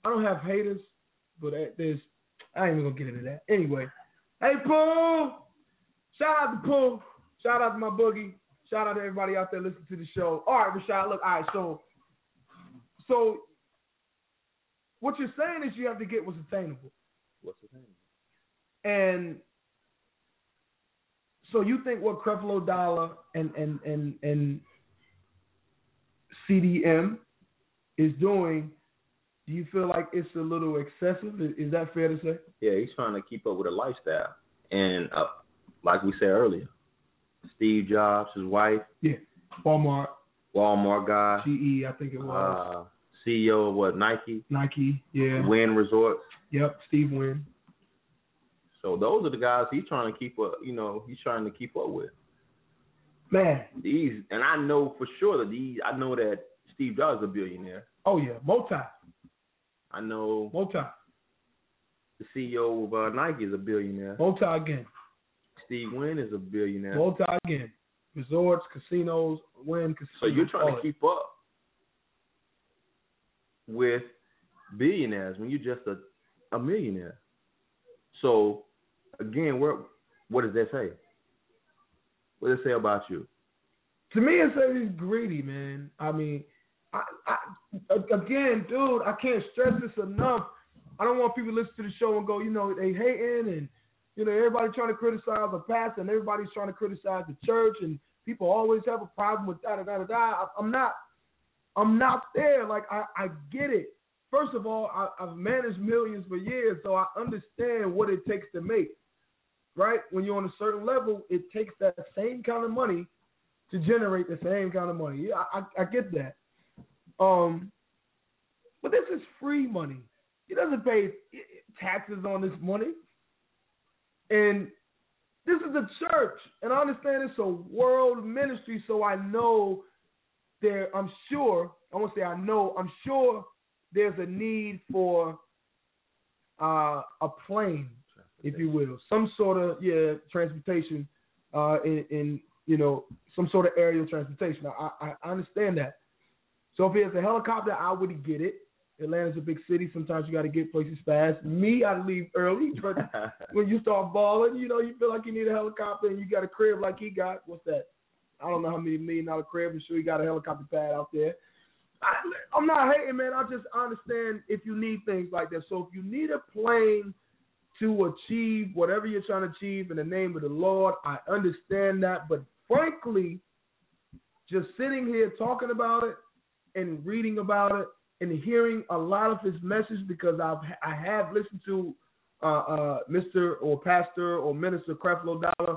I don't have haters, but there's, I ain't even going to get into that. Anyway, hey, Pooh! Shout out to Pooh. Shout out to my boogie. Shout out to everybody out there listening to the show. All right, Rashad, look, all right, so so what you're saying is you have to get what's attainable. What's thing? And so you think what Creflo Dollar and and and and CDM is doing, do you feel like it's a little excessive? Is is that fair to say? Yeah, he's trying to keep up with a lifestyle. And uh, like we said earlier, Steve Jobs, his wife, Yeah. Walmart. Walmart guy. GE, I think it was. Uh. CEO of what Nike. Nike, yeah. Wynn Resorts. Yep, Steve Wynn. So those are the guys he's trying to keep up. You know, he's trying to keep up with. Man, These, and I know for sure that these. I know that Steve Jobs is a billionaire. oh yeah, multi, I know multi, the CEO of uh, Nike is a billionaire. multi again, Steve Wynn is a billionaire. multi again. Resorts, casinos, Wynn casinos. So you're trying to keep up with billionaires when you're just a, a millionaire. So again, where what does that say? What does it say about you? to me, it says he's greedy, man. I mean, I, I again, dude, I can't stress this enough. I don't want people to listen to the show and go, you know, they hating and you know everybody trying to criticize the pastor and everybody's trying to criticize the church and people always have a problem with da da da da da. I'm not, I'm not there. Like I, I get it. First of all, I, I've managed millions for years, so I understand what it takes to make. Right? When you're on a certain level, it takes that same kind of money to generate the same kind of money. Yeah, I, I, I get that. Um, but this is free money. He doesn't pay taxes on this money, and this is a church, and I understand it's a world ministry, so I know there. I'm sure. I won't say I know. I'm sure there's a need for uh, a plane, if you will, some sort of yeah transportation uh, in, in you know some sort of aerial transportation. I, I, I understand that. So if it's a helicopter, I would get it. Atlanta's a big city. Sometimes you got to get places fast. Me, I leave early, but when you start balling, you know you feel like you need a helicopter and you got a crib like he got. What's that? I don't know how many million dollar crib. I'm sure he got a helicopter pad out there. I, I'm not hating, man. I just understand if you need things like that. So if you need a plane to achieve whatever you're trying to achieve in the name of the Lord, I understand that. But frankly, just sitting here talking about it and reading about it and hearing a lot of his message because I've I have listened to uh, uh, Mr. or Pastor or Minister Creflo Dollar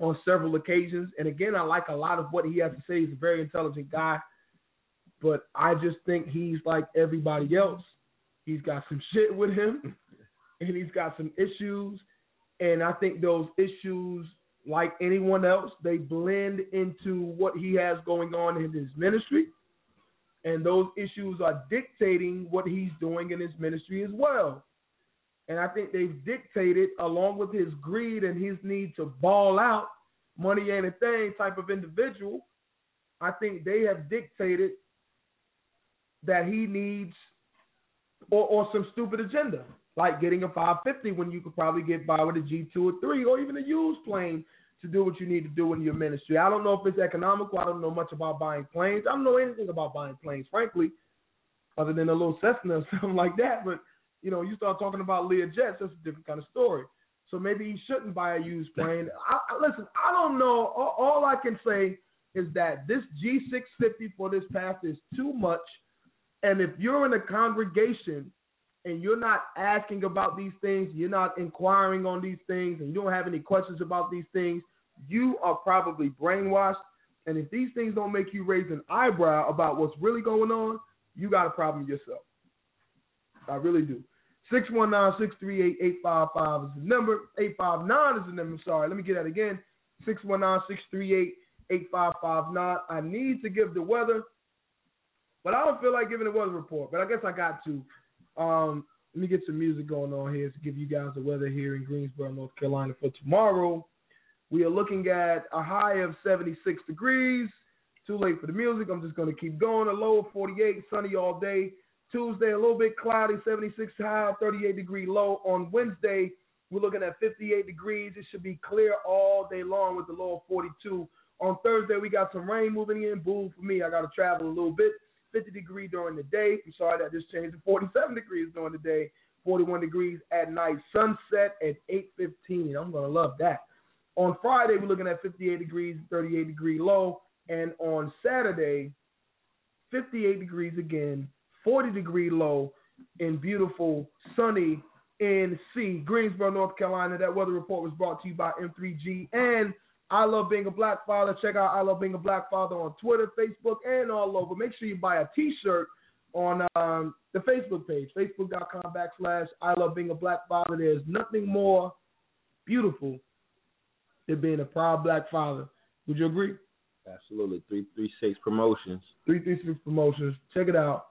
on several occasions, and again, I like a lot of what he has to say. He's a very intelligent guy, but I just think he's like everybody else. He's got some shit with him, and he's got some issues, and I think those issues, like anyone else, they blend into what he has going on in his ministry and those issues are dictating what he's doing in his ministry as well. And I think they've dictated, along with his greed and his need to ball out, money ain't a thing type of individual. I think they have dictated that he needs, or, or some stupid agenda, like getting a 550 when you could probably get by with a G2 or 3 or even a used plane to do what you need to do in your ministry. I don't know if it's economical. I don't know much about buying planes. I don't know anything about buying planes, frankly, other than a little Cessna or something like that. But you know, you start talking about Learjets, that's a different kind of story. So maybe he shouldn't buy a used plane. I, I, listen, I don't know. All, all I can say is that this G650 for this pastor is too much. And if you're in a congregation and you're not asking about these things, you're not inquiring on these things, and you don't have any questions about these things, you are probably brainwashed. And if these things don't make you raise an eyebrow about what's really going on, you got a problem yourself. I really do. 619-638-855 is the number. 859 is the number. Sorry, let me get that again. 619-638-8559. I need to give the weather, but I don't feel like giving the weather report, but I guess I got to. Um, let me get some music going on here to give you guys the weather here in Greensboro, North Carolina for tomorrow. We are looking at a high of 76 degrees. Too late for the music. I'm just going to keep going. A low of 48, sunny all day. Tuesday, a little bit cloudy, 76 high, 38 degree low. On Wednesday, we're looking at 58 degrees. It should be clear all day long with the low of 42. On Thursday, we got some rain moving in. Boo for me. I got to travel a little bit. 50 degree during the day. I'm sorry that just changed to 47 degrees during the day. 41 degrees at night. Sunset at 8:15. I'm gonna love that. On Friday, we're looking at 58 degrees, 38 degree low, and on Saturday, 58 degrees again, 40 degree low, in beautiful sunny NC, Greensboro, North Carolina. That weather report was brought to you by M3G and I love being a black father. Check out I love being a black father on Twitter, Facebook, and all over. Make sure you buy a T-shirt on um, the Facebook page, facebook.com backslash I love being a black father. There's nothing more beautiful than being a proud black father. Would you agree? Absolutely. Three three six promotions. Three three six promotions. Check it out.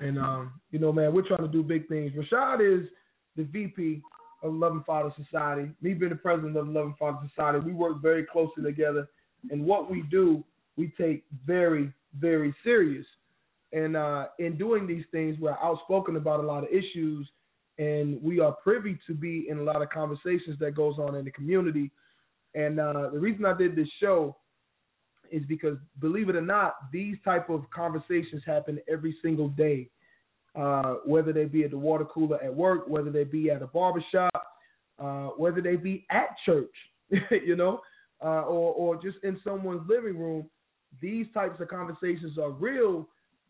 And um, you know, man, we're trying to do big things. Rashad is the VP of Loving Father Society. Me being the president of Loving Father Society, we work very closely together. And what we do, we take very, very serious. And uh, in doing these things, we're outspoken about a lot of issues, and we are privy to be in a lot of conversations that goes on in the community. And uh, the reason I did this show is because, believe it or not, these type of conversations happen every single day uh, whether they be at the water cooler at work, whether they be at a barbershop, uh, whether they be at church, you know, uh, or or just in someone's living room. These types of conversations are real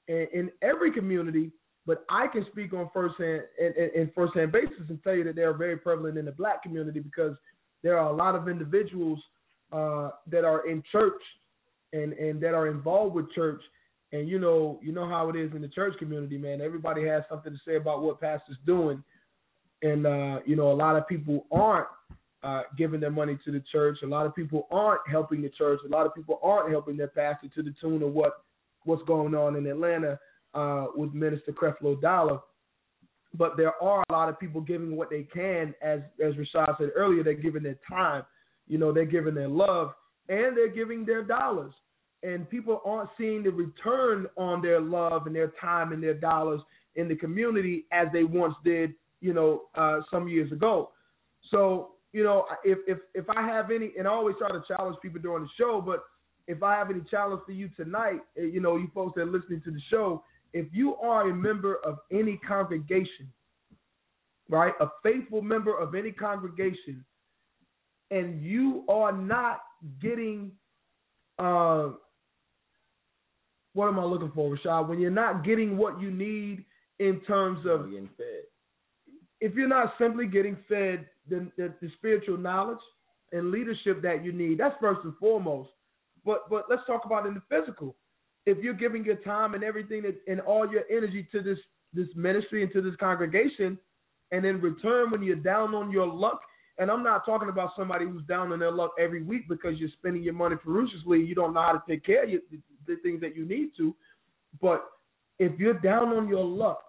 in, in every community, but I can speak on firsthand in, in, in firsthand basis and tell you that they are very prevalent in the black community because there are a lot of individuals uh, that are in church and and that are involved with church and you know, you know how it is in the church community, man. Everybody has something to say about what pastor's doing, and uh, you know, a lot of people aren't uh, giving their money to the church. A lot of people aren't helping the church. A lot of people aren't helping their pastor to the tune of what what's going on in Atlanta uh, with Minister Creflo Dollar. But there are a lot of people giving what they can, as as Rashad said earlier. They're giving their time, you know, they're giving their love, and they're giving their dollars and people aren't seeing the return on their love and their time and their dollars in the community as they once did, you know, uh, some years ago. So, you know, if if if I have any, and I always try to challenge people during the show, but if I have any challenge for you tonight, eh, you know, you folks that are listening to the show, if you are a member of any congregation, right, a faithful member of any congregation, and you are not getting uh, what am I looking for, Rashad? When you're not getting what you need in terms of getting fed. If you're not simply getting fed the, the, the spiritual knowledge and leadership that you need, that's first and foremost. But but let's talk about in the physical. If you're giving your time and everything that, and all your energy to this this ministry and to this congregation, and in return, when you're down on your luck, and I'm not talking about somebody who's down on their luck every week because you're spending your money ferociously, you don't know how to take care of your, the things that you need to. But if you're down on your luck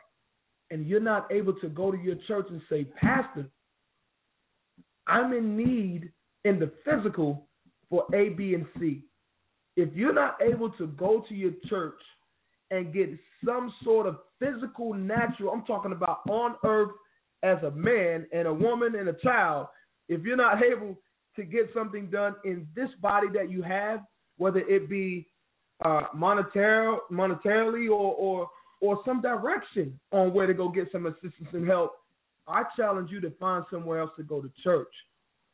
and you're not able to go to your church and say, Pastor, I'm in need in the physical for A, B, and C. If you're not able to go to your church and get some sort of physical, natural, I'm talking about on earth as a man and a woman and a child, if you're not able to get something done in this body that you have, whether it be uh, monetarily, monetarily or, or or some direction on where to go get some assistance and help, I challenge you to find somewhere else to go to church.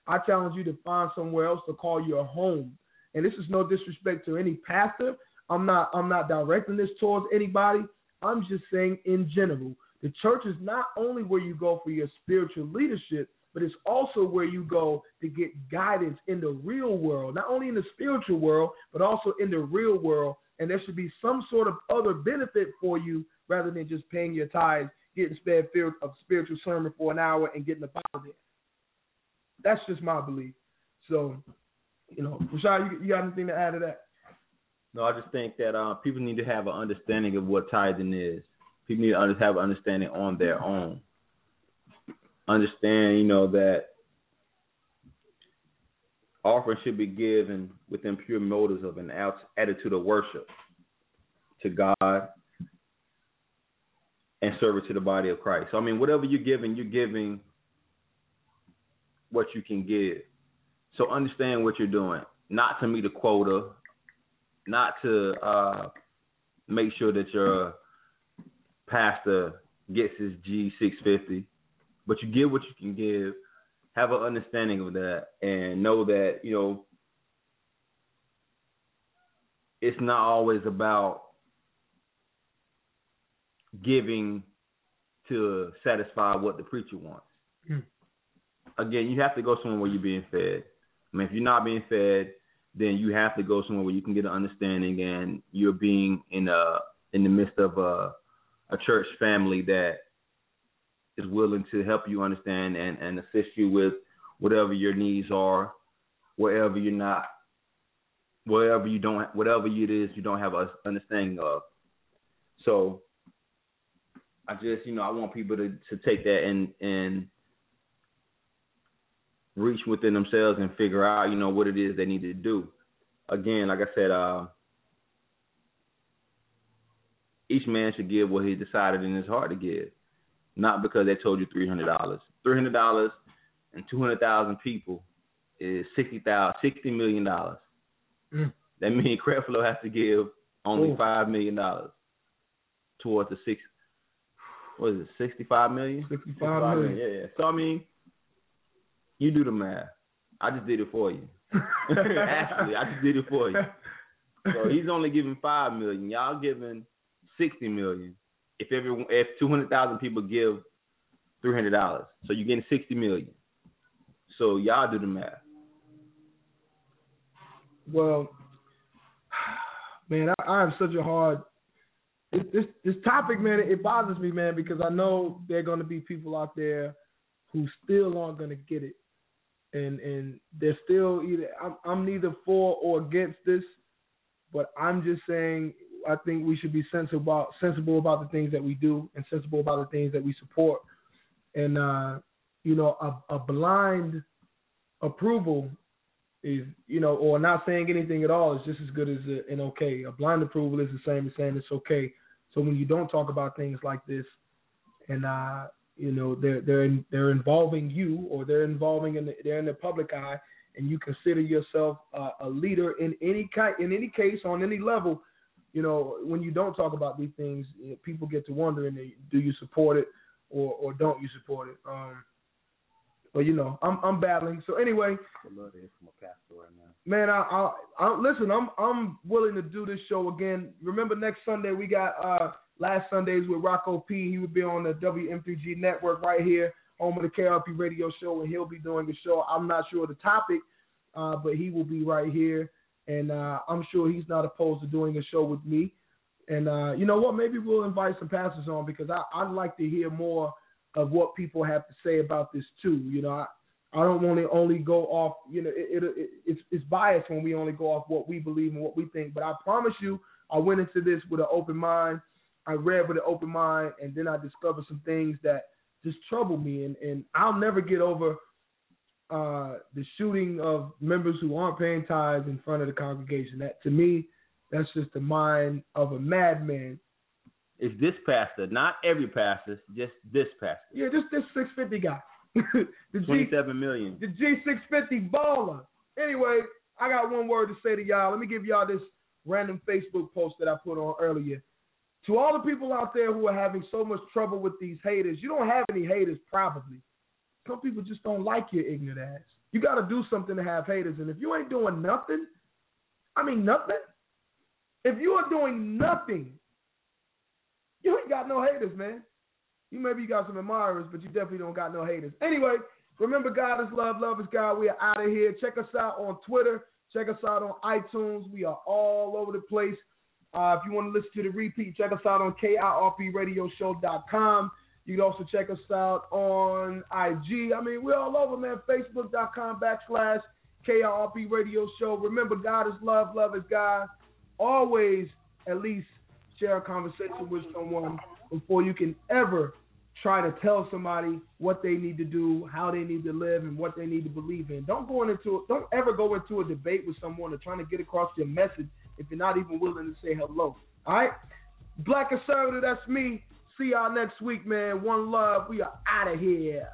I challenge you to find somewhere else to call your home. And this is no disrespect to any pastor. I'm not I'm not directing this towards anybody. I'm just saying in general. The church is not only where you go for your spiritual leadership, but it's also where you go to get guidance in the real world, not only in the spiritual world, but also in the real world. And there should be some sort of other benefit for you rather than just paying your tithes, getting spared of spiritual sermon for an hour and getting the Bible there. That's just my belief. So, you know, Rashad, you, you got anything to add to that? No, I just think that uh, people need to have an understanding of what tithing is. People need to have an understanding on their own understand, you know, that offering should be given within pure motives of an attitude of worship to God and service to the body of Christ. So I mean, whatever you're giving, you're giving what you can give. So understand what you're doing, not to meet a quota, not to uh, make sure that your pastor gets his G six fifty but you give what you can give. Have an understanding of that, and know that you know it's not always about giving to satisfy what the preacher wants. Mm. Again, you have to go somewhere where you're being fed. I mean, if you're not being fed, then you have to go somewhere where you can get an understanding and you're being in a in the midst of a a church family that is willing to help you understand and, and assist you with whatever your needs are, wherever you're not wherever you don't whatever it is you don't have a understanding of. So I just, you know, I want people to, to take that and and reach within themselves and figure out, you know, what it is they need to do. Again, like I said, uh, each man should give what he decided in his heart to give, not because they told you three hundred dollars. Three hundred dollars and two hundred thousand people is sixty thousand, sixty million dollars. Mm. That means Creflo has to give only Ooh. five million dollars towards the six. What is it? Sixty-five million. Sixty-five million. Yeah, yeah. So I mean, you do the math. I just did it for you. Actually, I just did it for you. So he's only giving five million. Y'all giving sixty million. If every if two hundred thousand people give three hundred dollars, so you're getting sixty million. So y'all do the math. Well, man, I, I have such a hard. This, this this topic, man, it bothers me, man, because I know there are going to be people out there who still aren't going to get it, and and they're still either I'm I'm neither for or against this, but I'm just saying I think we should be sensible about sensible about the things that we do and sensible about the things that we support, and uh, you know a, a blind approval is you know or not saying anything at all is just as good as a, an okay. A blind approval is the same as saying it's okay. So when you don't talk about things like this, and uh, you know they're they're in, they're involving you or they're involving in the, they're in the public eye, and you consider yourself uh, a leader in any kind in any case on any level, you know when you don't talk about these things, know, people get to wondering do you support it or or don't you support it. Um, but you know I'm I'm battling. So anyway, I love this from a pastor right now. man, I, I, I listen. I'm I'm willing to do this show again. Remember next Sunday we got uh last Sundays with Rocco P. He would be on the WM3G network right here, home of the KRP radio show, and he'll be doing a show. I'm not sure the topic, uh, but he will be right here, and uh, I'm sure he's not opposed to doing a show with me. And uh, you know what? Maybe we'll invite some pastors on because I, I'd like to hear more of what people have to say about this too. You know, I, I don't want to only go off. You know, it, it, it, it's it's biased when we only go off what we believe and what we think. But I promise you, I went into this with an open mind. I read with an open mind, and then I discovered some things that just trouble me. And and I'll never get over uh, the shooting of members who aren't paying tithes in front of the congregation. That to me, that's just the mind of a madman. It's this pastor, not every pastor, just this pastor. Yeah, just this six fifty guy. the G, Twenty-seven million. the G six fifty baller. Anyway, I got one word to say to y'all. Let me give y'all this random Facebook post that I put on earlier. To all the people out there who are having so much trouble with these haters, you don't have any haters probably. Some people just don't like your ignorant ass. You got to do something to have haters, and if you ain't doing nothing, I mean nothing. If you are doing nothing, you ain't got no haters, man. You maybe you got some admirers, but you definitely don't got no haters. Anyway, remember God is love, love is God. We are out of here. Check us out on Twitter. Check us out on iTunes. We are all over the place. Uh, if you want to listen to the repeat, check us out on KIRPRadioshow.com. You can also check us out on IG. I mean, we're all over, man. Facebook.com backslash KIRP Radio Show. Remember, God is love, love is God. Always at least share a conversation with someone before you can ever try to tell somebody what they need to do, how they need to live, and what they need to believe in. Don't go into don't ever go into a debate with someone or trying to get across your message if you're not even willing to say hello. All right, Black conservative, that's me. See y'all next week, man. One love. We are out of here.